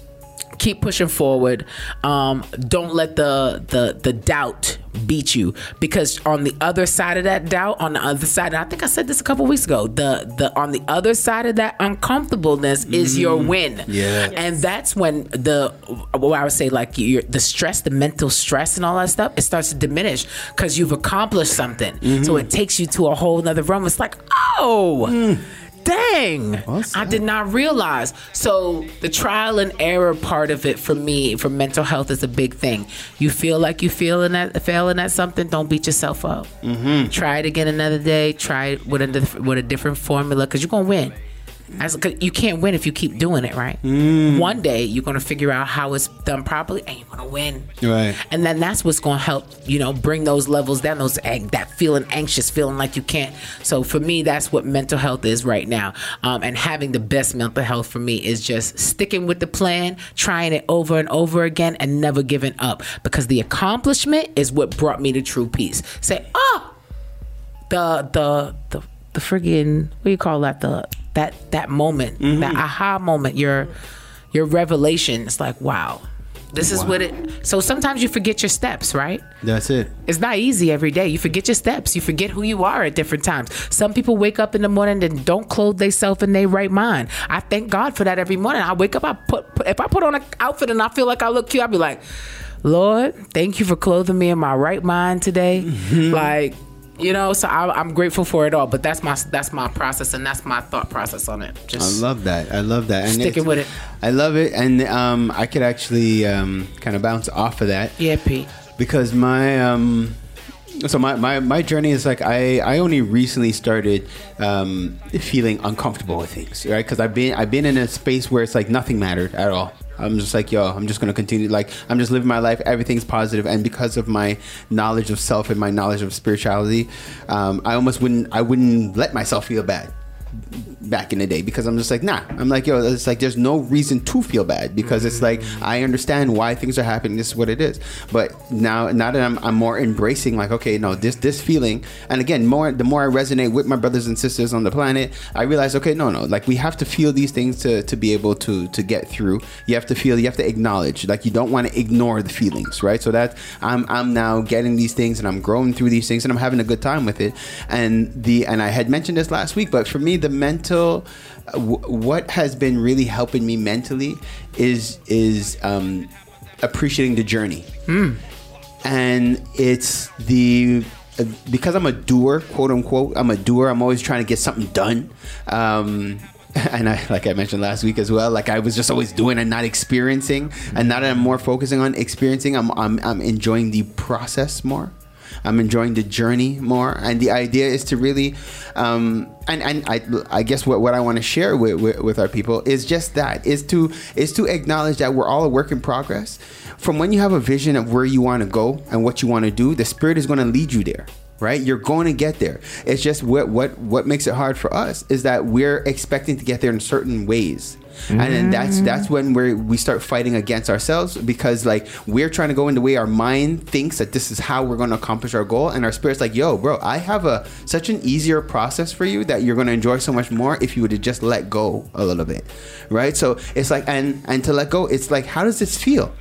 Keep pushing forward. Um, don't let the the the doubt beat you. Because on the other side of that doubt on the other side and i think i said this a couple weeks ago the the on the other side of that uncomfortableness is your mm, win.
Yeah.
and that's when the what i would say like your the stress the mental stress and all that stuff it starts to diminish because you've accomplished something. Mm-hmm. So it takes you to a whole nother realm. It's like oh mm. Dang. I did not realize. So the trial and error part of it for me for mental health is a big thing. You feel like you feeling at failing at something don't beat yourself up. Mm-hmm. Try it again another day. Try it with a, with a different formula because you're gonna win As, 'cause you can't win if you keep doing it right? One day you're gonna figure out how it's done properly and you're gonna win.
Right.
and then that's what's going to help you know bring those levels down those that feeling anxious feeling like you can't. So for me that's what mental health is right now. Um, and having the best mental health for me is just sticking with the plan trying it over and over again and never giving up. Because the accomplishment is what brought me to true peace. Say oh the the the the friggin' what do you call that? The that that moment mm-hmm. that aha moment your your revelation. It's like wow. This is what it so sometimes you forget your steps right?
That's it.
it's not easy every day. You forget your steps. You forget who you are at different times. Some people wake up in the morning and don't clothe themselves in their right mind. I thank god for that every morning. I wake up i put, put if i put on an outfit and i feel like i look cute i'll be like lord thank you for clothing me in my right mind today. Mm-hmm. Like you know so I, i'm grateful for it all but that's my that's my process and that's my thought process on it just I
love that. I love that. And
Sticking with it.
I love it, and um, I could actually um, kind of bounce off of that
yeah pete
because my um, so my, my, my journey is like I, I only recently started um, feeling uncomfortable with things right because I've been I've been in a space where it's like nothing mattered at all I'm just like yo I'm just gonna continue like I'm just living my life everything's positive and because of my knowledge of self and my knowledge of spirituality um, I almost wouldn't I wouldn't let myself feel bad back in the day because I'm just like, nah. I'm like, yo, it's like there's no reason to feel bad because it's like I understand why things are happening. This is what it is. But now, now that I'm, I'm more embracing, like, okay, no, this this feeling, and again, more the more I resonate with my brothers and sisters on the planet, I realize, okay, no, no, like we have to feel these things to to be able to to get through. You have to feel, you have to acknowledge, like you don't want to ignore the feelings, right? So that I'm I'm now getting these things and I'm growing through these things and I'm having a good time with it. And the and I had mentioned this last week, but for me, the mental w- what has been really helping me mentally is is um, appreciating the journey and it's the because I'm a doer, quote unquote. I'm a doer. I'm always trying to get something done. Um, and I, like I mentioned last week as well, like I was just always doing and not experiencing. And now that I'm more focusing on experiencing, I'm I'm, I'm enjoying the process more. I'm enjoying the journey more. And the idea is to really, um, and and I I guess what, what I want to share with, with with our people is just that is to is to acknowledge that we're all a work in progress. From when you have a vision of where you want to go and what you want to do, the spirit is going to lead you there right you're going to get there it's just what what what makes it hard for us is that we're expecting to get there in certain ways and then that's that's when we we start fighting against ourselves because like we're trying to go in the way our mind thinks that this is how we're going to accomplish our goal. And our spirit's like yo bro i have a such an easier process for you that you're going to enjoy so much more if you would have just let go a little bit right? So it's like and and to let go it's like how does this feel?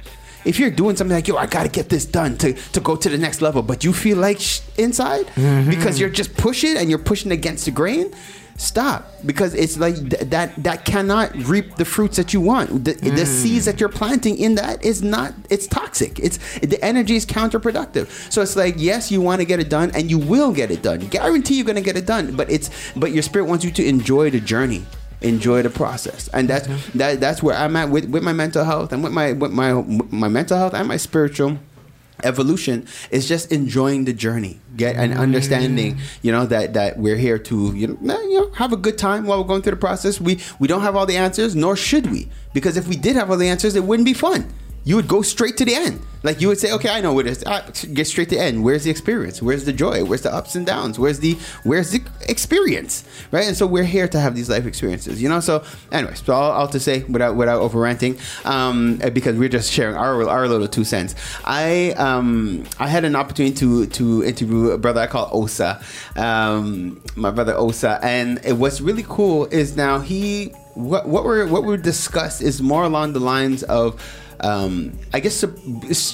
If you're doing something like yo i gotta get this done to, to go to the next level but you feel like sh- inside mm-hmm. because you're just pushing and you're pushing against the grain stop because it's like th- that that cannot reap the fruits that you want. The, the mm. seeds that you're planting in that is not it's toxic. It's the energy is counterproductive. So it's like yes you want to get it done and you will get it done. Guarantee you're going to get it done but it's but your spirit wants you to enjoy the journey enjoy the process. And that's mm-hmm. that that's where i'm at with, with my mental health and with my with my my mental health and my spiritual evolution is just enjoying the journey get an understanding mm. you know that that we're here to you know, you know have a good time while we're going through the process. We we don't have all the answers nor should we because if we did have all the answers it wouldn't be fun you would go straight to the end. Like you would say okay i know what it is ah, get straight to the end. Where's the experience? Where's the joy? Where's the ups and downs? Where's the where's the experience? Right? And so we're here to have these life experiences you know? So anyways so all, all to say without without over ranting um because we're just sharing our our little two cents. I um i had an opportunity to to interview a brother i call osa um my brother osa. And it, what's really cool is now he what what we're what we discussed is more along the lines of um, I guess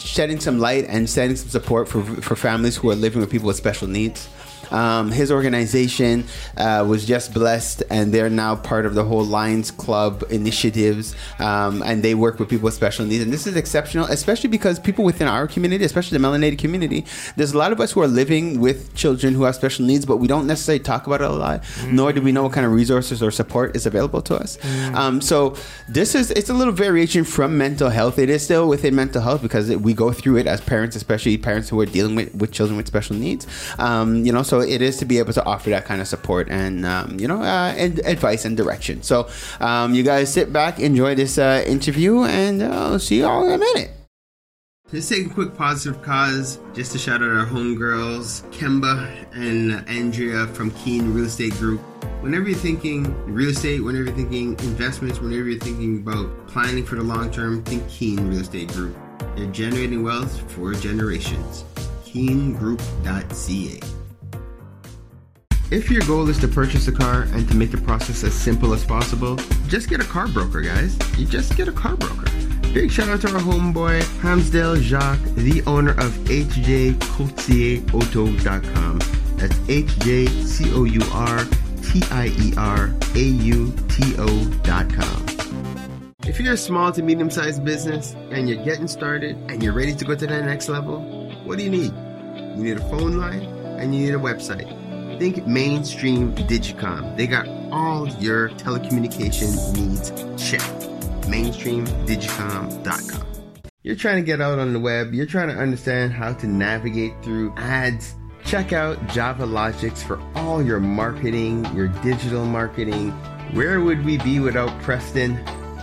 shedding some light and setting some support for for families who are living with people with special needs. Um, his organization uh, was just blessed, and they're now part of the whole Lions Club initiatives, um, and they work with people with special needs. And this is exceptional, especially because people within our community, especially the melanated community, there's a lot of us who are living with children who have special needs, but we don't necessarily talk about it a lot, nor do we know what kind of resources or support is available to us. Um, so this is it's a little variation from mental health. It is still within mental health because it, we go through it as parents, especially parents who are dealing with, with children with special needs. Um, you know, so it is to be able to offer that kind of support and um, you know uh, and advice and direction. So um, you guys sit back, enjoy this uh, interview, and uh, see you all in a minute. Let's take a quick positive cause just to shout out our homegirls, Kemba and Andrea from Keen Real Estate Group. Whenever you're thinking real estate, whenever you're thinking investments, whenever you're thinking about planning for the long term, think Keen Real Estate Group. They're generating wealth for generations. KeenGroup.ca. If your goal is to purchase a car and to make the process as simple as possible, just get a car broker, guys. You just get a car broker. Big shout out to our homeboy, Hamsdale Jacques, the owner of HJCourtierAuto.com. That's H-J-C-O-U-R-T-I-E-R-A-U-T-O.com. If you're a small to medium sized business and you're getting started and you're ready to go to the next level, what do you need? You need a phone line and you need a website. Think mainstream Digicom. They got all your telecommunication needs checked. Mainstreamdigicom.com. You're trying to get out on the web, you're trying to understand how to navigate through ads. Check out Java Logics for all your marketing, your digital marketing. Where would we be without Preston?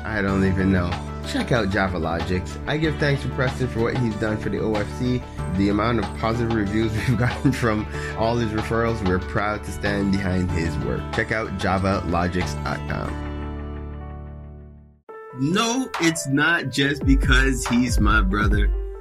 I don't even know. Check out Java Logics. I give thanks to Preston for what he's done for the OFC. The amount of positive reviews we've gotten from all his referrals, we're proud to stand behind his work. Check out javalogics.com. No, it's not just because he's my brother.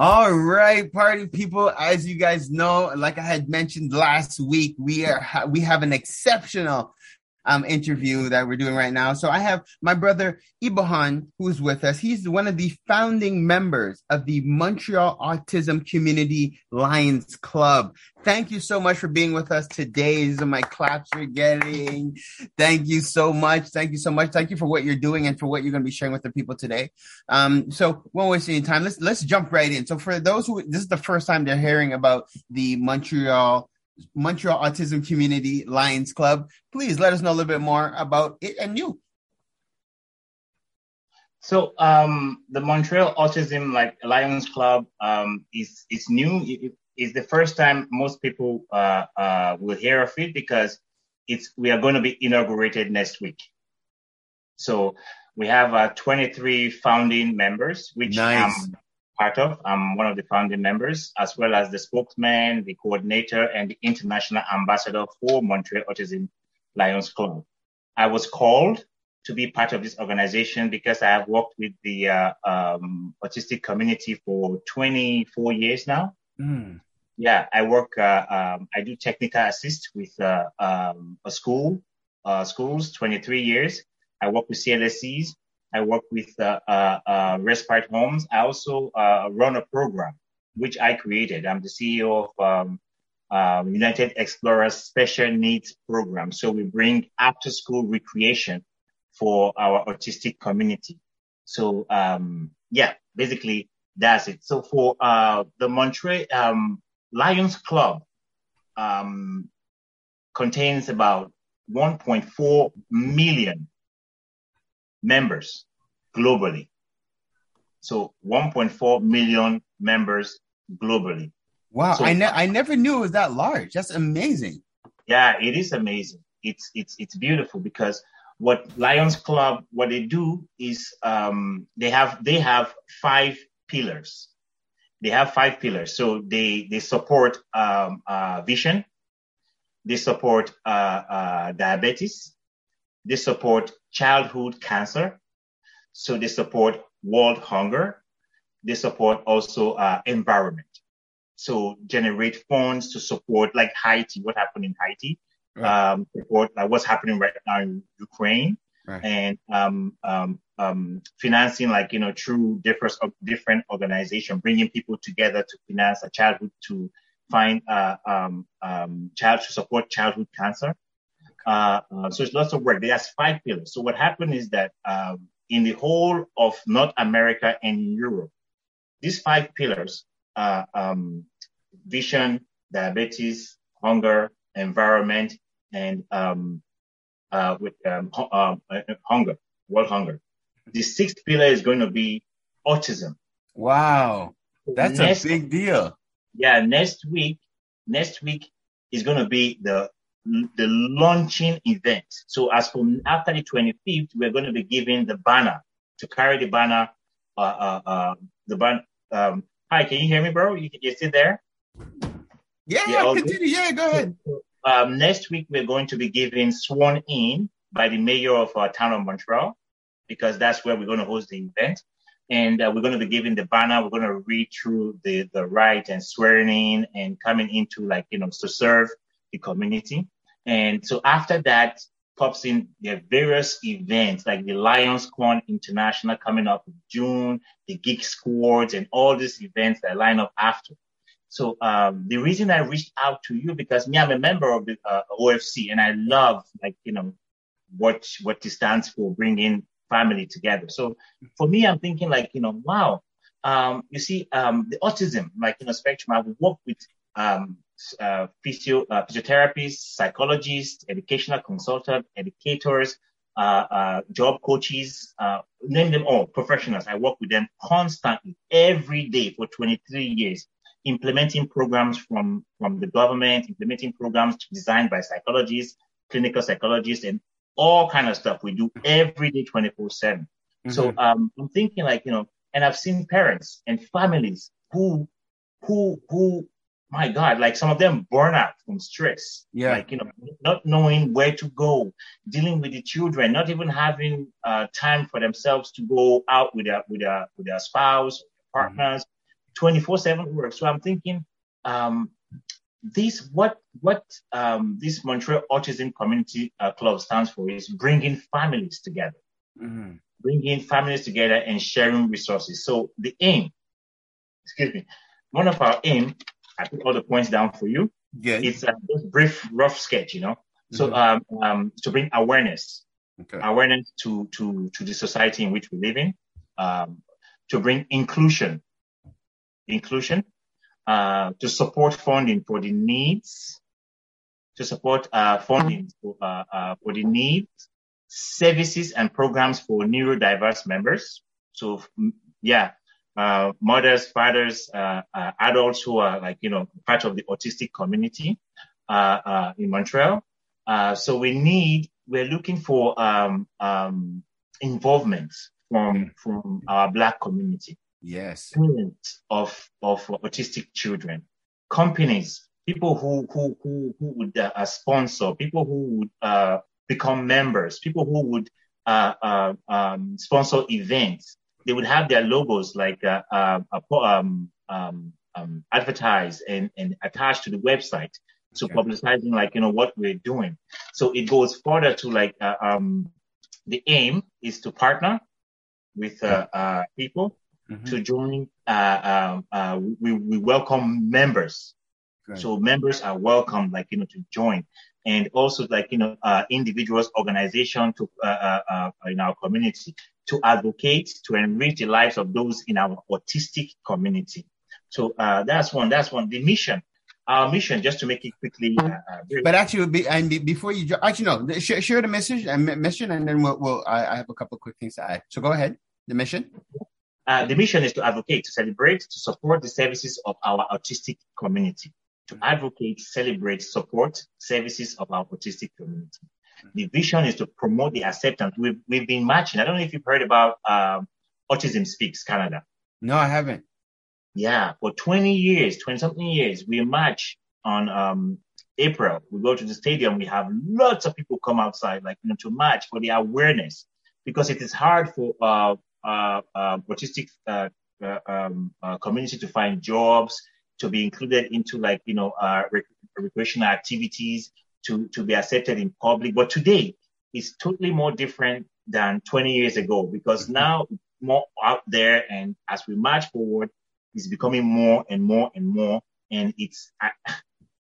All right, party people. As you guys know, like I had mentioned last week, we are we have an exceptional um, interview that we're doing right now. So I have my brother Ebohon, who's with us. He's one of the founding members of the Montreal Autism Community Lions Club. Thank you so much for being with us today. These are my claps you're getting. Thank you so much. Thank you so much. Thank you for what you're doing and for what you're going to be sharing with the people today. Um, so won't waste any time. Let's let's jump right in. So for those who this is the first time they're hearing about the Montreal Montreal Autism Community Lions Club. Please let us know a little bit more about it and you.
So um, the Montreal Autism like Lions Club um, is is new. It, it's the first time most people uh, uh, will hear of it because it's we are going to be inaugurated next week. So we have uh, 23 founding members, which
Nice.
I'm part of. I'm one of the founding members, as well as the spokesman, the coordinator, and the international ambassador for Montreal Autism Lions Club. I was called to be part of this organization because I have worked with the uh, um, autistic community for 24 years now. Yeah, I work. Uh, um, I do technical assist with uh, um, a school, uh, schools. 23 years. I work with CLSCs. I work with uh, uh, uh, respite homes. I also uh, run a program which I created. I'm the CEO of um, um, United Explorers Special Needs Program. So we bring after school recreation for our autistic community. So um, yeah, basically that's it. So for uh, the Montreal um, Lions Club um, contains about 1.4 million members globally. So 1.4 million members globally.
Wow,
So-
I ne- I never knew it was that large. That's amazing.
Yeah, it is amazing. It's it's it's beautiful because what Lions Club what they do is um, they have they have five pillars. They have five pillars. So they they support um, uh, vision, they support uh, uh, diabetes, they support childhood cancer, so they support world hunger, they support also uh, environment. So generate funds to support like Haiti, what happened in Haiti,
Right.
um, support like what's happening right now in Ukraine,
Right.
and um, um, um, financing like you know through different different organization, bringing people together to finance a childhood to find uh, um, um, child to support childhood cancer. Uh, uh, so it's lots of work. There's five pillars. So what happened is that um, in the whole of North America and Europe, these five pillars, uh, um, vision, diabetes, hunger, environment, and um, uh, with um, um, uh, hunger, world hunger. The sixth pillar is going to be autism.
Wow, that's
Next-
a big deal.
yeah, next week, next week is going to be the the launching event. So as from after the 25th, we're going to be giving the banner to carry the banner. Uh, uh, uh, the ban. Um, hi, can you hear me, bro? You, you still there?
Yeah,
Yeah,
continue. Yeah, go ahead.
Um, next week, we're going to be giving sworn in by the mayor of our town of Montreal, because that's where we're going to host the event. And uh, we're going to be giving the banner. We're going to read through the, the right and swearing in and coming into like, you know, to serve the community. And so after that pops in, are various events like the Lions Con International coming up in June, the Geek Squads and all these events that line up after. So um, the reason I reached out to you because me, I'm a member of the uh, OFC, and I love like you know what what it stands for, bringing family together. So for me, I'm thinking like you know, wow, um, you see, um, the autism, like you know, spectrum. I work with um, uh, physio, uh, physiotherapists, psychologists, educational consultants, educators, uh, uh, job coaches, uh, name them all, professionals. I work with them constantly, every day for 23 years, implementing programs from, from the government, implementing programs designed by psychologists, clinical psychologists, and all kind of stuff we do every day, 24 7.
Mm-hmm.
So um, I'm thinking like, you know, and I've seen parents and families who, who, who my God, like some of them burn out from stress.
Yeah.
Like, you know, not knowing where to go, dealing with the children, not even having uh, time for themselves to go out with their, with their, with their spouse, partners, 24 seven work. So I'm thinking, um, this, what, what, um, this Montreal Autism Community uh, Club stands for is bringing families together,
Mm-hmm.
bringing families together and sharing resources. So the aim, excuse me, one of our aim I put all the points down for you.
Yeah.
It's a brief, rough sketch, you know. So um, um, to bring awareness,
okay.
awareness to to to the society in which we live in, um, to bring inclusion, inclusion, uh, to support funding for the needs, to support uh, funding for uh, uh, for the needs, services and programs for neurodiverse members. So yeah, uh, mothers, fathers, uh, uh, adults who are like, you know, part of the autistic community, uh, uh, in Montreal. Uh, so we need, we're looking for, um, um, involvement from, from our black community,
Yes.
parents of, of autistic children, companies, people who, who, who, who would uh, sponsor, people who would, uh, become members, people who would, uh, uh, um, sponsor events, they would have their logos like uh, uh, um, um, um, advertised and, and attached to the website. So
Okay.
publicizing like, you know, what we're doing. So it goes further to like, uh, um, the aim is to partner with, uh, uh, people
Mhm.
to join, uh, um, uh, we, we welcome members.
Good.
So members are welcome, like, you know, to join and also like, you know, uh, individuals, organization to, uh, uh, uh, in our community to advocate, to enrich the lives of those in our autistic community. So, uh, that's one, that's one. The mission, our mission, just to make it quickly, uh, uh,
But actually, be, and be- before you, actually, no, share, share the message and mission, and then we'll, we'll I, I have a couple quick things to add. So go ahead. The mission.
Uh, the mission is to advocate, to celebrate, to support the services of our autistic community. To advocate, celebrate, support services of our autistic community. The vision is to promote the acceptance. We've, we've been matching. I don't know if you've heard about um, Autism Speaks Canada.
No, I haven't.
Yeah, for 20 years, 20 something years, we march on um, April. We go to the stadium. We have lots of people come outside, like, you know, to march for the awareness because it is hard for uh, uh, uh, autistic uh, uh, um, uh, community to find jobs, to be included into like, you know, uh, rec- recreational activities, to, to be accepted in public. But today is totally more different than 20 years ago because mm-hmm. now it's more out there. And as we march forward, it's becoming more and more and more. And it's, I,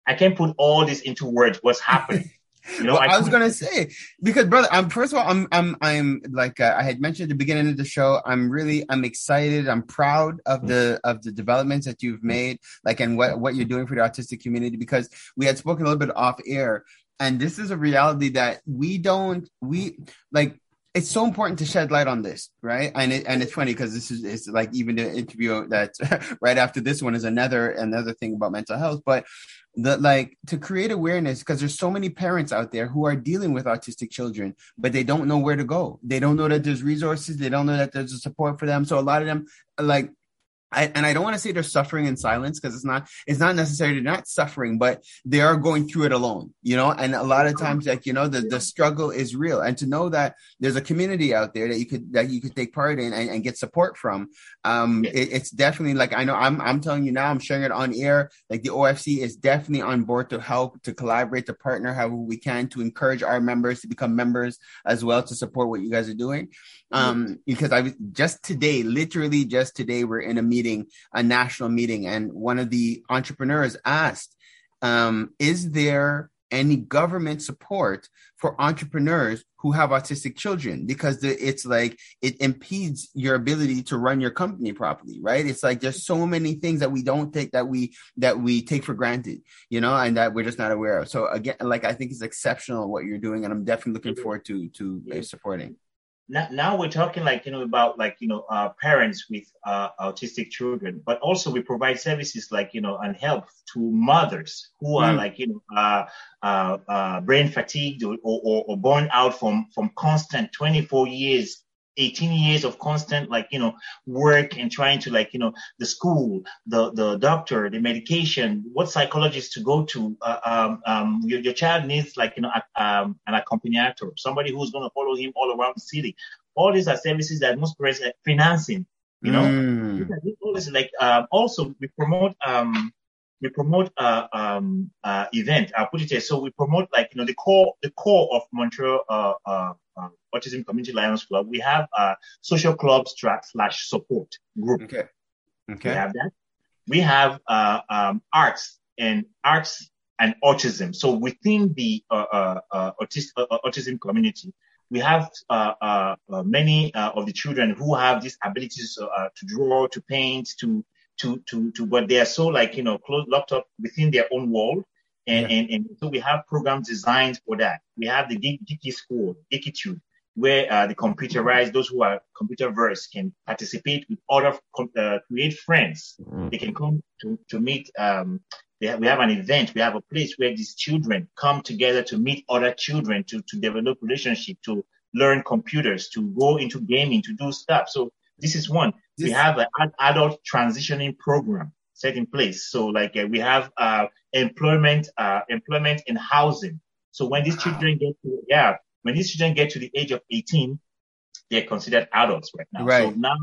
I can't put all this into words, what's happening. You know,
well, I, was gonna say because, brother, I'm first of all, I'm, I'm, I'm like uh, I had mentioned at the beginning of the show. I'm really, I'm excited. I'm proud of the of the developments that you've made, like, and what what you're doing for the autistic community. Because we had spoken a little bit off air, and this is a reality that we don't, we like. It's so important to shed light on this, right? And it, and it's funny because this is it's like even the interview that right after this one is another another thing about mental health, but the like to create awareness because there's so many parents out there who are dealing with autistic children but they don't know where to go. They don't know that there's resources. They don't know that there's a support for them. So a lot of them like I, and I don't want to say they're suffering in silence because it's not it's not necessarily they're not suffering, but they are going through it alone, you know. And a lot of times, like you know, the, the struggle is real. And to know that there's a community out there that you could that you could take part in and, and get support from, um, it, it's definitely like I know I'm I'm telling you now, I'm sharing it on air. Like the OFC is definitely on board to help, to collaborate, to partner however we can to encourage our members to become members as well to support what you guys are doing. Um, because I was just today, literally just today, we're in a meeting, a national meeting, and one of the entrepreneurs asked, um, "Is there any government support for entrepreneurs who have autistic children? Because the, it's like it impedes your ability to run your company properly right? It's like there's so many things that we don't take that we that we take for granted you know and that we're just not aware of. So again like i think it's exceptional what you're doing and i'm definitely looking forward to to uh, supporting
now, now we're talking like you know about like you know uh, parents with uh, autistic children but also we provide services like you know and help to mothers who are
Mm.
like you know uh, uh, uh, brain fatigued or, or, or born out from from constant 24 years 18 years of constant like you know work and trying to like you know the school the the doctor the medication what psychologist to go to uh, um, um, your, your child needs like you know a, um, an accompaniator somebody who's going to follow him all around the city. All these are services that most parents are financing you know?
Mm.
These are- these- all this like um, also we promote um we promote uh, um uh event. I'll put it here. So we promote like you know the core the core of Montreal uh, uh, uh autism community lions club we have uh social club slash support group.
Okay. Okay.
we have that. We have uh um arts and arts and autism. So within the uh, uh, uh, autis- uh, autism community we have uh, uh, uh, many uh, of the children who have these abilities uh, to draw, to paint, to to to to, but they are so like you know closed, locked up within their own world, and and, and so we have programs designed for that. We have the Geek- Geeky School, Geekitude, where uh, the computerized, those who are computer versed can participate with other, uh, create friends. They can come to to meet. Um, they have, we have an event. We have a place where these children come together to meet other children, to to develop relationship, to learn computers, to go into gaming, to do stuff. So this is one. we have an adult transitioning program set in place. So like uh, we have uh, employment, uh, employment and housing. So when these children get to yeah, when these children get to the age of 18, they're considered adults right now.
Right.
So now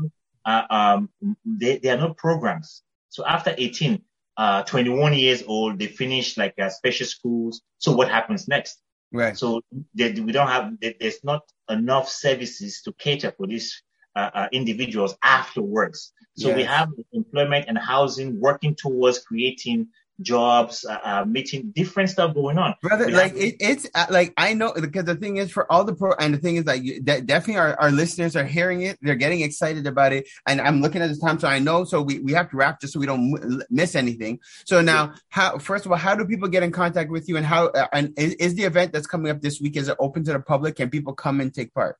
uh, um, they, there are no programs. So after 18, uh, 21 years old, they finish like special schools. So what happens next?
right
So they, we don't have, there- there's not enough services to cater for these uh, uh, individuals afterwards. So we have employment and housing working towards creating jobs, uh, uh, meeting different stuff going on.
brother
We
like
have-
it, it's uh, like i know because the thing is for all the pro and the thing is like you, de- definitely our, our listeners are hearing it they're getting excited about it and i'm looking at the time so i know so we, we have to wrap just so we don't m- miss anything. So now how first of all how do people get in contact with you and how uh, and is, is the event that's coming up this week is it open to the public? Can people come and take part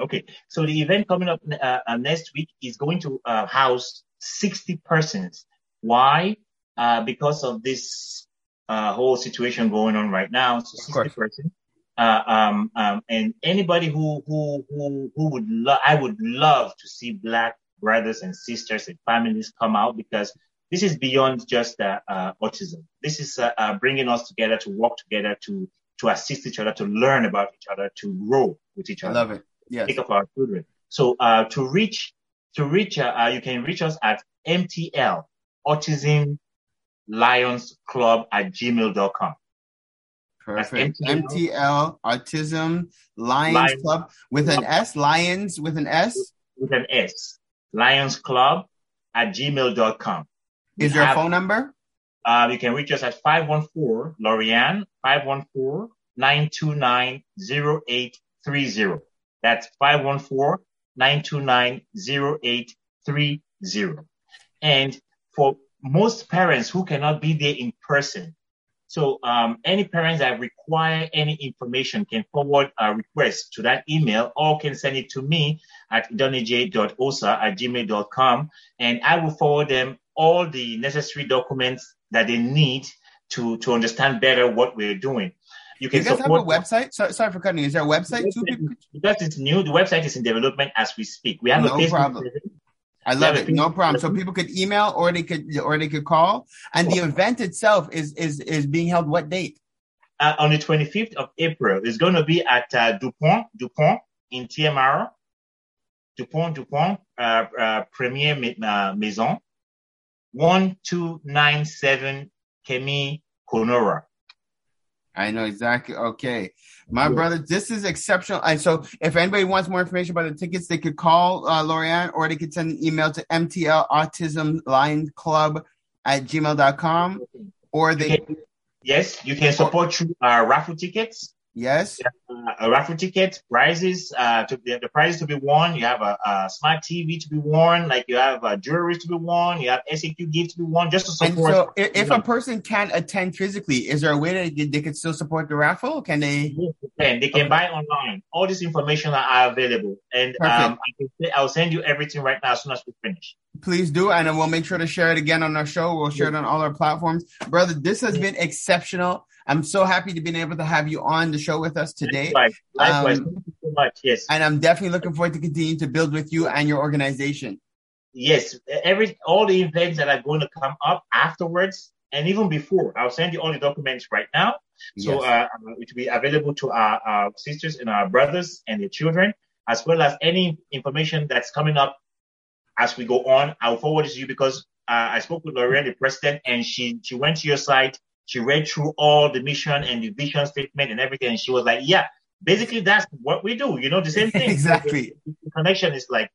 Okay, so the event coming up uh, uh, next week is going to uh, house 60 persons. Why? Uh, because of this uh, whole situation going on right now. So 60 persons. Uh, um, um, and anybody who who who who would love, I would love to see Black brothers and sisters and families come out because this is beyond just autism. This is bringing us together to work together to to assist each other, to learn about each other, to grow with each other.
i love it yes
take of our children. So uh, to reach to reach uh, uh, you can reach us at MTL Autism Lions Club at gmail.com.
perfect
MTL.
mtl autism lions,
Lions.
club with an s lions with an s
with an S. Lions Club at gmail.com. We
is there a
have-
phone number
Uh, you can reach us at 514 Lorianne 514 929 0830. That's 514 929 0830. And for most parents who cannot be there in person, so um, any parents that require any information can forward a request to that email or can send it to me at donij.osa at gmail.com and I will forward them all the necessary documents that they need to, to understand better what we're doing. You can
you guys have a website so, sorry for cutting you. is there a website too
because it's new. The website is in development as we speak. We have
No
a Facebook
problem.
presence.
I love it. No problem. So people could email or they could or they could call. And the event itself is is is being held what date?
uh, on the 25th of April. It's going to be at uh, Dupont, Dupont in TMR, Dupont, Dupont, uh, uh, Premier uh, Maison, 1297 Kemi Konora.
I know exactly. Okay, my brother, this is exceptional. And so, if anybody wants more information about the tickets, they could call uh, Lorianne or they could send an email to MTL Autism Lions Club at gmail.com or they.
Okay. Yes, you can support through uh, raffle tickets.
Yes.
Uh, a raffle ticket, prizes, uh, to the, the prizes to be won. You have a, a smart TV to be won, like you have uh, jewelry to be won. You have SAQ gift to be won, just to support.
And so, if, if a person can't attend physically, is there a way that they, they could still support the raffle? Can they?
Yes, they can. They can buy online. All this information are available, and um, I can, I'll send you everything right now as soon as we finish.
Please do, and we'll make sure to share it again on our show. We'll share it on all our platforms, brother. This has been exceptional. I'm so happy to be able to have you on the show with us today,
Likewise, likewise.
Um,
Thank you so much. Yes,
and I'm definitely looking forward to continuing to build with you and your organization.
yes. Every all the events that are going to come up afterwards, and even before, I'll send you all the documents right now. So
Yes.
uh, it will be available to our, our sisters and our brothers and their children, as well as any information that's coming up as we go on. I'll forward it to you because uh, I spoke with Lorraine, the president, and she she went to your site. She read through all the mission and the vision statement and everything, and she was like, "Yeah, basically that's what we do. You know, the same thing.
Exactly.
The, the connection is like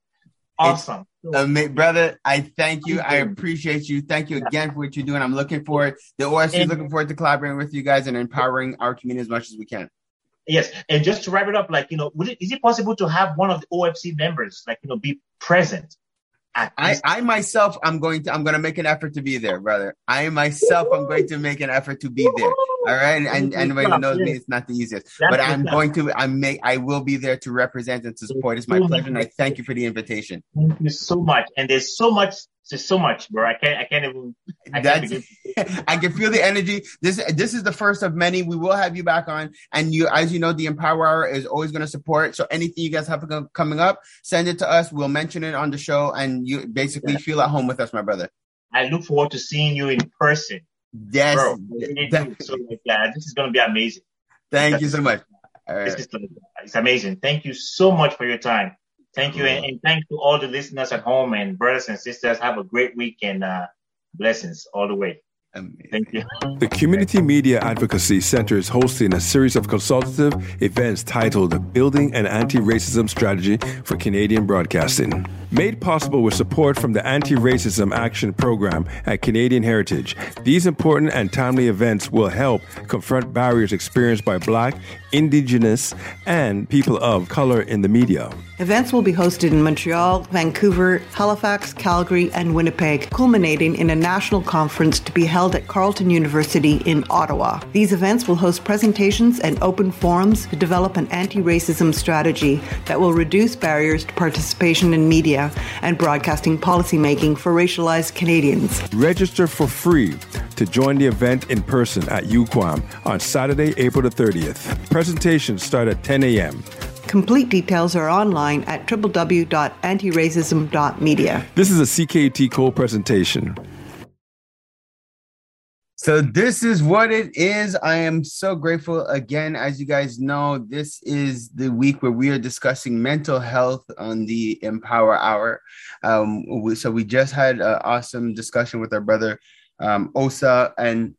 awesome.
Brother, I thank you. I appreciate you. Thank you again for what you're doing. I'm looking forward. The OFC is looking forward to collaborating with you guys and empowering our community as much as we can.
Yes, and just to wrap it up, like you know, would it, is it possible to have one of the OFC members, like you know, be present?
I, I myself, I'm going to, I'm going to make an effort to be there, brother. I myself, I'm going to make an effort to be there. All right. And, and anybody who knows me, it's not the easiest,
That's
but I'm going to, I make, I will be there to represent and to support. It's my pleasure. And I thank you for the invitation.
Thank you so much. And there's so much, there's so much, bro. I can't, I can't even. I can't.
I can feel the energy. This, this is the first of many. We will have you back on. And you, as you know, the Empower Hour is always going to support. So anything you guys have coming up, send it to us. We'll mention it on the show and you basically feel at home with us, my brother.
I look forward to seeing you in person,
Yes.
bro. So yeah, this is gonna be amazing.
Thank you so much.
This is it's amazing. Thank you so much for your time. Thank you, and, and thanks to all the listeners at home and brothers and sisters. Have a great week and uh, blessings all the way.
Amazing.
Thank you.
The Community Media Advocacy Center is hosting a series of consultative events titled Building an Anti Racism Strategy for Canadian Broadcasting. Made possible with support from the Anti Racism Action Program at Canadian Heritage, these important and timely events will help confront barriers experienced by Black, Indigenous, and people of color in the media.
Events will be hosted in Montreal, Vancouver, Halifax, Calgary, and Winnipeg, culminating in a national conference to be held at Carleton University in Ottawa. These events will host presentations and open forums to develop an anti racism strategy that will reduce barriers to participation in media and broadcasting policymaking for racialized Canadians.
Register for free to join the event in person at UQAM on Saturday, April the 30th. Presentations start at 10 a.m.
Complete details are online at www.antiracism.media.
This is a CKUT Cole presentation.
So this is what it is. I am so grateful again. As you guys know, this is the week where we are discussing mental health on the Empower Hour. Um, we, so we just had an awesome discussion with our brother um, Osa, and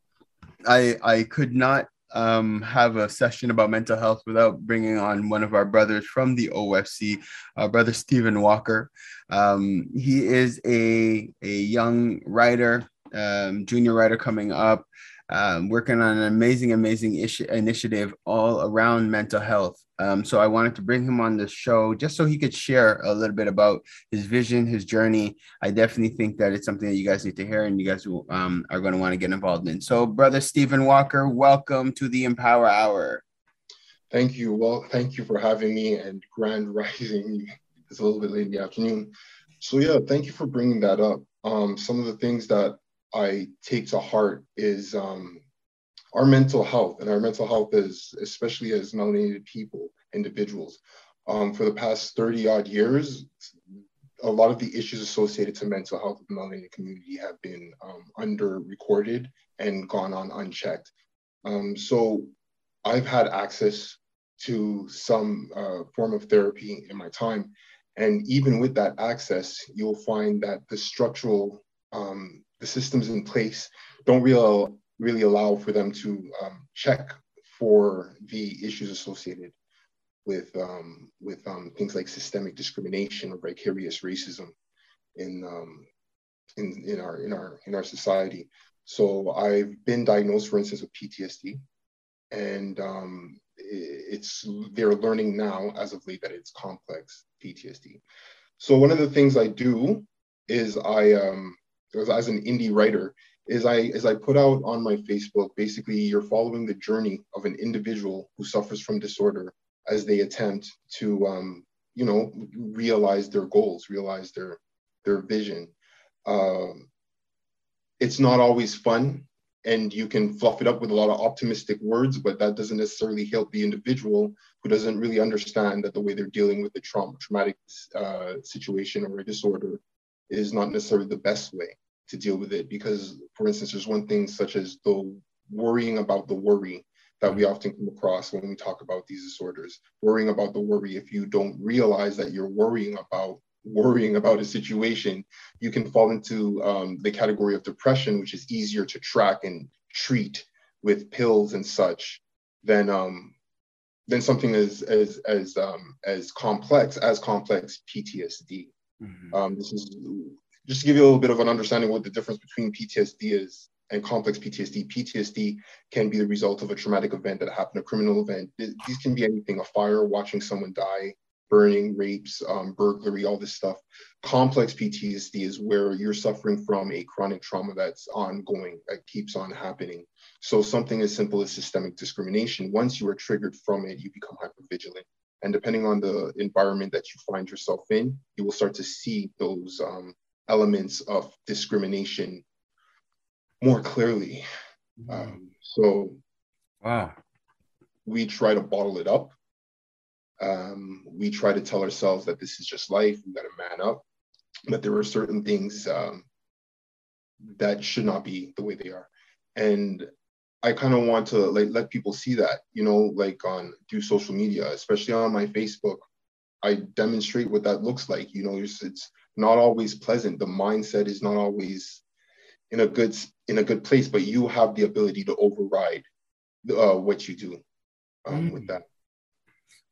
I I could not um, have a session about mental health without bringing on one of our brothers from the OFC, our brother Stephen Walker. Um, he is a a young writer um, junior writer coming up, um, working on an amazing, amazing initiative all around mental health. Um, so I wanted to bring him on the show just so he could share a little bit about his vision, his journey. I definitely think that it's something that you guys need to hear and you guys will, um, are going to want to get involved in. So, brother Stephen Walker, welcome to the Empower Hour.
Thank you. Well, thank you for having me and Grand Rising. It's a little bit late in the afternoon. So yeah, thank you for bringing that up. Um, some of the things that I take to heart is um, our mental health, and our mental health is especially as melanated people, individuals. Um, for the past 30 odd years, a lot of the issues associated to mental health of the melanated community have been um, under recorded and gone on unchecked. Um, so I've had access to some uh, form of therapy in my time. And even with that access, you'll find that the structural, um, the systems in place don't really, really allow for them to um, check for the issues associated with um, with um, things like systemic discrimination or vicarious racism in um, in in our in our in our society. So I've been diagnosed, for instance, with PTSD, and um, it's they're learning now as of late that it's complex PTSD. So one of the things I do is I um, as, as an indie writer is I as I put out on my Facebook, basically you're following the journey of an individual who suffers from disorder as they attempt to um, you know realize their goals, realize their their vision. Um, it's not always fun, and you can fluff it up with a lot of optimistic words, but that doesn't necessarily help the individual who doesn't really understand that the way they're dealing with the trauma, traumatic uh, situation or a disorder is not necessarily the best way to deal with it. Because, for instance, there's one thing such as the worrying about the worry that we often come across when we talk about these disorders. Worrying about the worry, if you don't realize that you're worrying about worrying about a situation, you can fall into um, the category of depression, which is easier to track and treat with pills and such than um, than something as as as um, as complex as complex PTSD. Mm-hmm. Um, this is just to give you a little bit of an understanding what the difference between PTSD is and complex PTSD. PTSD can be the result of a traumatic event that happened, a criminal event. These can be anything: a fire, watching someone die, burning, rapes, um, burglary, all this stuff. Complex PTSD is where you're suffering from a chronic trauma that's ongoing, that keeps on happening. So something as simple as systemic discrimination, once you are triggered from it, you become hypervigilant. And depending on the environment that you find yourself in, you will start to see those um, elements of discrimination more clearly. Mm-hmm. Um, so,
wow,
we try to bottle it up um, we try to tell ourselves that this is just life, we got to man up. But there are certain things um, that should not be the way they are. And I kind of want to like let people see that, you know, like on through social media, especially on my Facebook. I demonstrate what that looks like. You know, it's, it's not always pleasant. The mindset is not always in a good in a good place, but you have the ability to override uh, what you do um, mm. with that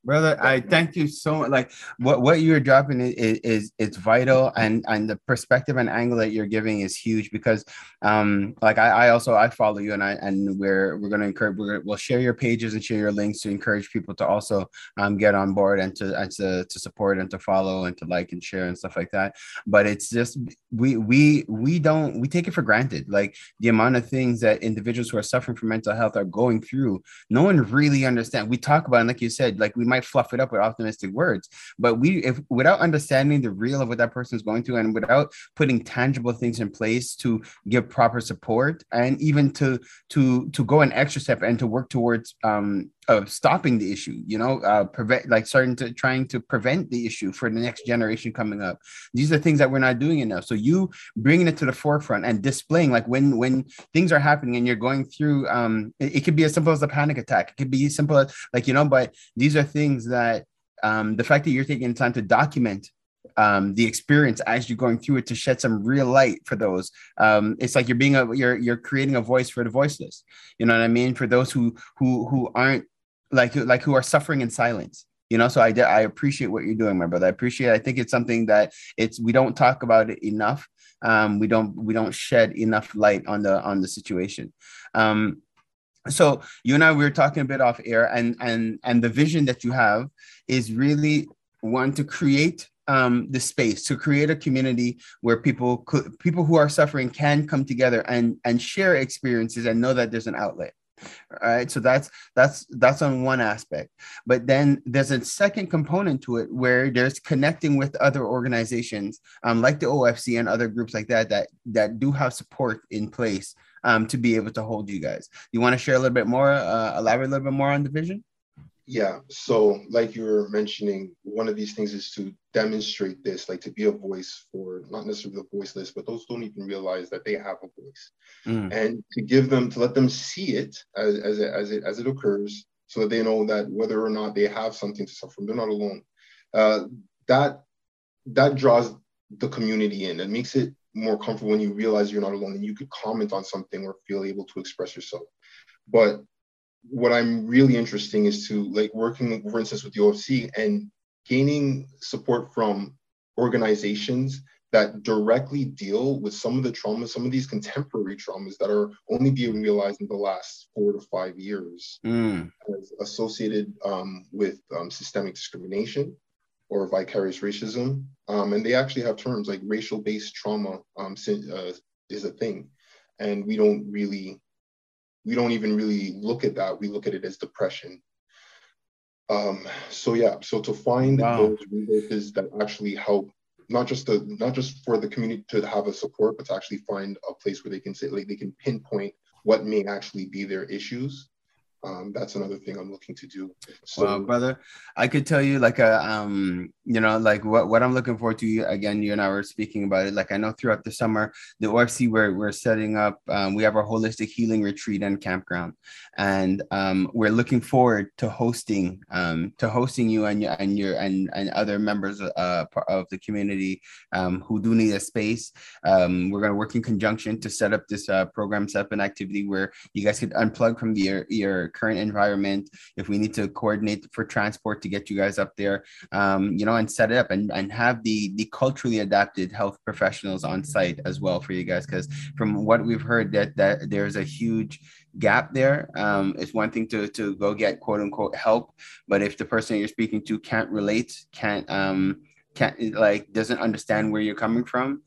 brother i thank you so much like what, what you're dropping is, is it's vital and and the perspective and angle that you're giving is huge because um like i, I also i follow you and i and we're we're going to encourage we're, we'll share your pages and share your links to encourage people to also um get on board and to and to, to support and to follow and to like and share and stuff like that. But it's just we we we don't we take it for granted. Like the amount of things that individuals who are suffering from mental health are going through no one really understands we talk about it, like you said like we might might fluff it up with optimistic words but we if without understanding the real of what that person is going through and without putting tangible things in place to give proper support and even to to to go an extra step and to work towards um of stopping the issue you know uh prevent like starting to trying to prevent the issue for the next generation coming up these are things that we're not doing enough so you bringing it to the forefront and displaying like when when things are happening and you're going through um it, it could be as simple as a panic attack it could be simple as like you know but these are things that um the fact that you're taking time to document um, the experience as you're going through it to shed some real light for those. Um, it's like you're being a you're you're creating a voice for the voiceless. You know what I mean? For those who who who aren't like like who are suffering in silence you know? So i i appreciate what you're doing my brother. I appreciate it. i think it's something that it's we don't talk about it enough. Um we don't we don't shed enough light on the on the situation. Um so you and i we were talking a bit off air and and and the vision that you have is really one to create um, the space to create a community where people could people who are suffering can come together and and share experiences and know that there's an outlet all right so that's that's that's on one aspect. But then there's a second component to it where there's connecting with other organizations um, like the ofc and other groups like that that that do have support in place um, to be able to hold you guys. You want to share a little bit more uh, elaborate a little bit more on the vision
yeah so like you were mentioning one of these things is to demonstrate this like to be a voice for not necessarily the voiceless but those don't even realize that they have a voice. Mm. and to give them to let them see it as, as, it, as it as it occurs so that they know that whether or not they have something to suffer from they're not alone. Uh, that that draws the community in. And makes it more comfortable when you realize you're not alone and you could comment on something or feel able to express yourself. But what I'm really interesting is to like working, for instance, with the OFC and gaining support from organizations that directly deal with some of the traumas, some of these contemporary traumas that are only being realized in the last four to five years,
Mm.
associated um, with um, systemic discrimination or vicarious racism. Um, and they actually have terms like racial based trauma um, uh, is a thing. And we don't really, we don't even really look at that. We look at it as depression. Um, so yeah, so to find
Wow.
those resources that actually help not just the not just for the community to have a support, but to actually find a place where they can say like they can pinpoint what may actually be their issues. Um, that's another thing I'm looking to do. So
well, brother, I could tell you like a um, you know, like what what I'm looking forward to. Again, you and I were speaking about it. Like I know throughout the summer, the OFC we're we're setting up. Um, we have our holistic healing retreat and campground, and um, we're looking forward to hosting um to hosting you and your and your and and other members uh of the community um who do need a space. Um, we're gonna work in conjunction to set up this uh, program, set up an activity where you guys could unplug from the, your your current environment. If we need to coordinate for transport to get you guys up there, um, you know, and set it up and, and have the the culturally adapted health professionals on site as well for you guys. Because from what we've heard, that that there's a huge gap there. Um, it's one thing to to go get quote unquote help, but if the person you're speaking to can't relate, can't um can't like doesn't understand where you're coming from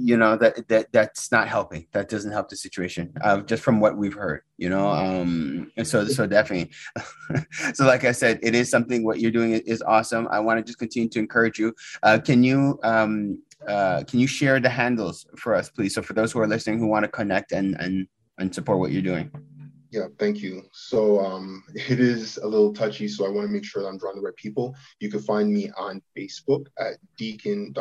you know that that that's not helping that doesn't help the situation uh, just from what we've heard you know um and so so definitely so like i said it is something what you're doing is awesome i want to just continue to encourage you uh, can you um uh, can you share the handles for us please so for those who are listening who want to connect and and and support what you're doing
Yeah, thank you. So um, it is a little touchy, so I want to make sure that I'm drawing the right people. You can find me on Facebook at deacon.t.adams.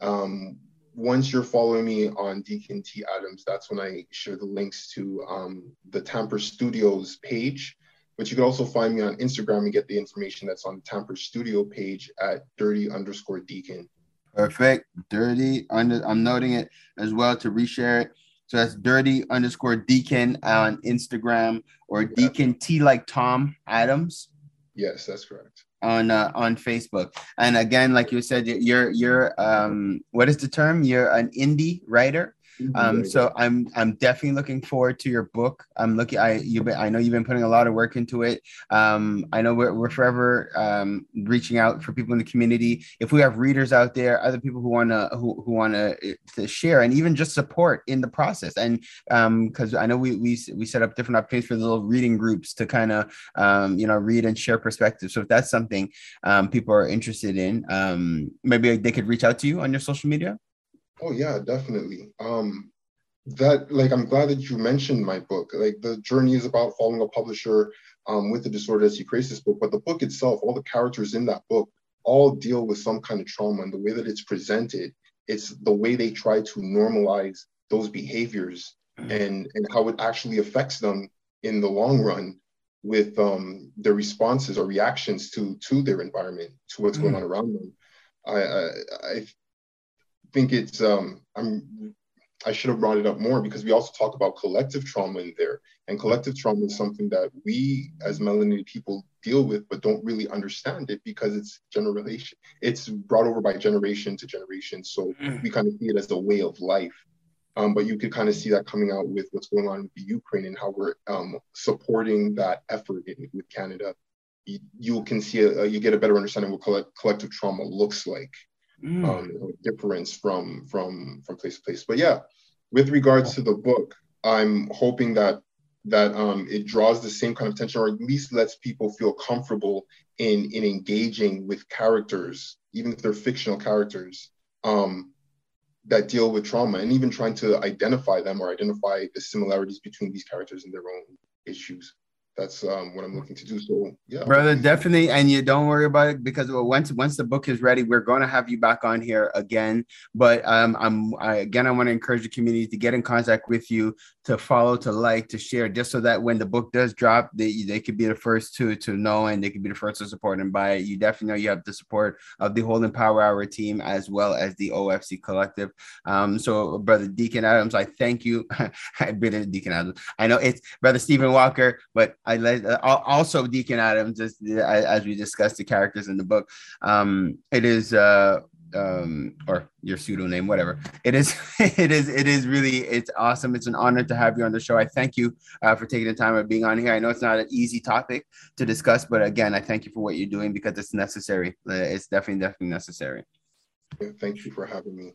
Um, once you're following me on Deacon T Adams, that's when I share the links to um, the Tamper Studios page. But you can also find me on Instagram and get the information that's on the Tamper Studio page at dirty underscore deacon.
Perfect. Dirty under I'm noting it as well to reshare it. So that's dirty underscore deacon on Instagram or deacon T like Tom Adams
Yes, that's correct.
On uh, on Facebook. And again, like you said, you're you're um what is the term? You're an indie writer. Um, so I'm I'm definitely looking forward to your book. I'm looking. I you been I know you've been putting a lot of work into it. Um, I know we're, we're forever um, reaching out for people in the community. If we have readers out there, other people who wanna who, who wanna uh, to share and even just support in the process. And because I know we we we set up different opportunities for little reading groups to kind of um, you know read and share perspectives. So if that's something um, people are interested in, um, maybe they could reach out to you on your social media.
Oh yeah, definitely. Um, that like I'm glad that you mentioned my book. Like the journey is about following a publisher um, with the disorder as he creates this book, but the book itself, all the characters in that book, all deal with some kind of trauma, and the way that it's presented, it's the way they try to normalize those behaviors and and how it actually affects them in the long run with um, their responses or reactions to to their environment, to what's going on around them. I, I, I think it's um I'm I should have brought it up more because we also talk about collective trauma in there. And collective trauma is something that we as melanated people deal with, but don't really understand it because it's generation. It's brought over by generation to generation. So we kind of see it as a way of life. Um, but you could kind of see that coming out with what's going on with the Ukraine and how we're um, supporting that effort in, with Canada. You, you can see, a, you get a better understanding what collect, collective trauma looks like um, difference from from from place to place. But yeah, with regards to the book, I'm hoping that that um, it draws the same kind of tension, or at least lets people feel comfortable in in engaging with characters, even if they're fictional characters, um, that deal with trauma, and even trying to identify them or identify the similarities between these characters and their own issues. That's um, what I'm looking to do. So yeah,
brother, definitely. And you don't worry about it because once once the book is ready, we're going to have you back on here again. But um, I'm I, again, I want to encourage the community to get in contact with you, to follow, to like, to share, just so that when the book does drop, they they could be the first to to know and they could be the first to support and buy it. You definitely know you have the support of the Holding Power Hour team as well as the OFC Collective. Um, so brother Deacon Adams, I thank you. Brother Deacon Adams. I know it's brother Stephen Walker, but I let uh, also Deacon Adams, uh, as we discussed the characters in the book. Um, it is uh, um, or your pseudonym, whatever. It is, it is, it is really, it's awesome. It's an honor to have you on the show. I thank you uh, for taking the time of being on here. I know it's not an easy topic to discuss, but again, I thank you for what you're doing because it's necessary. Uh, it's definitely, definitely necessary.
Thank you for having me.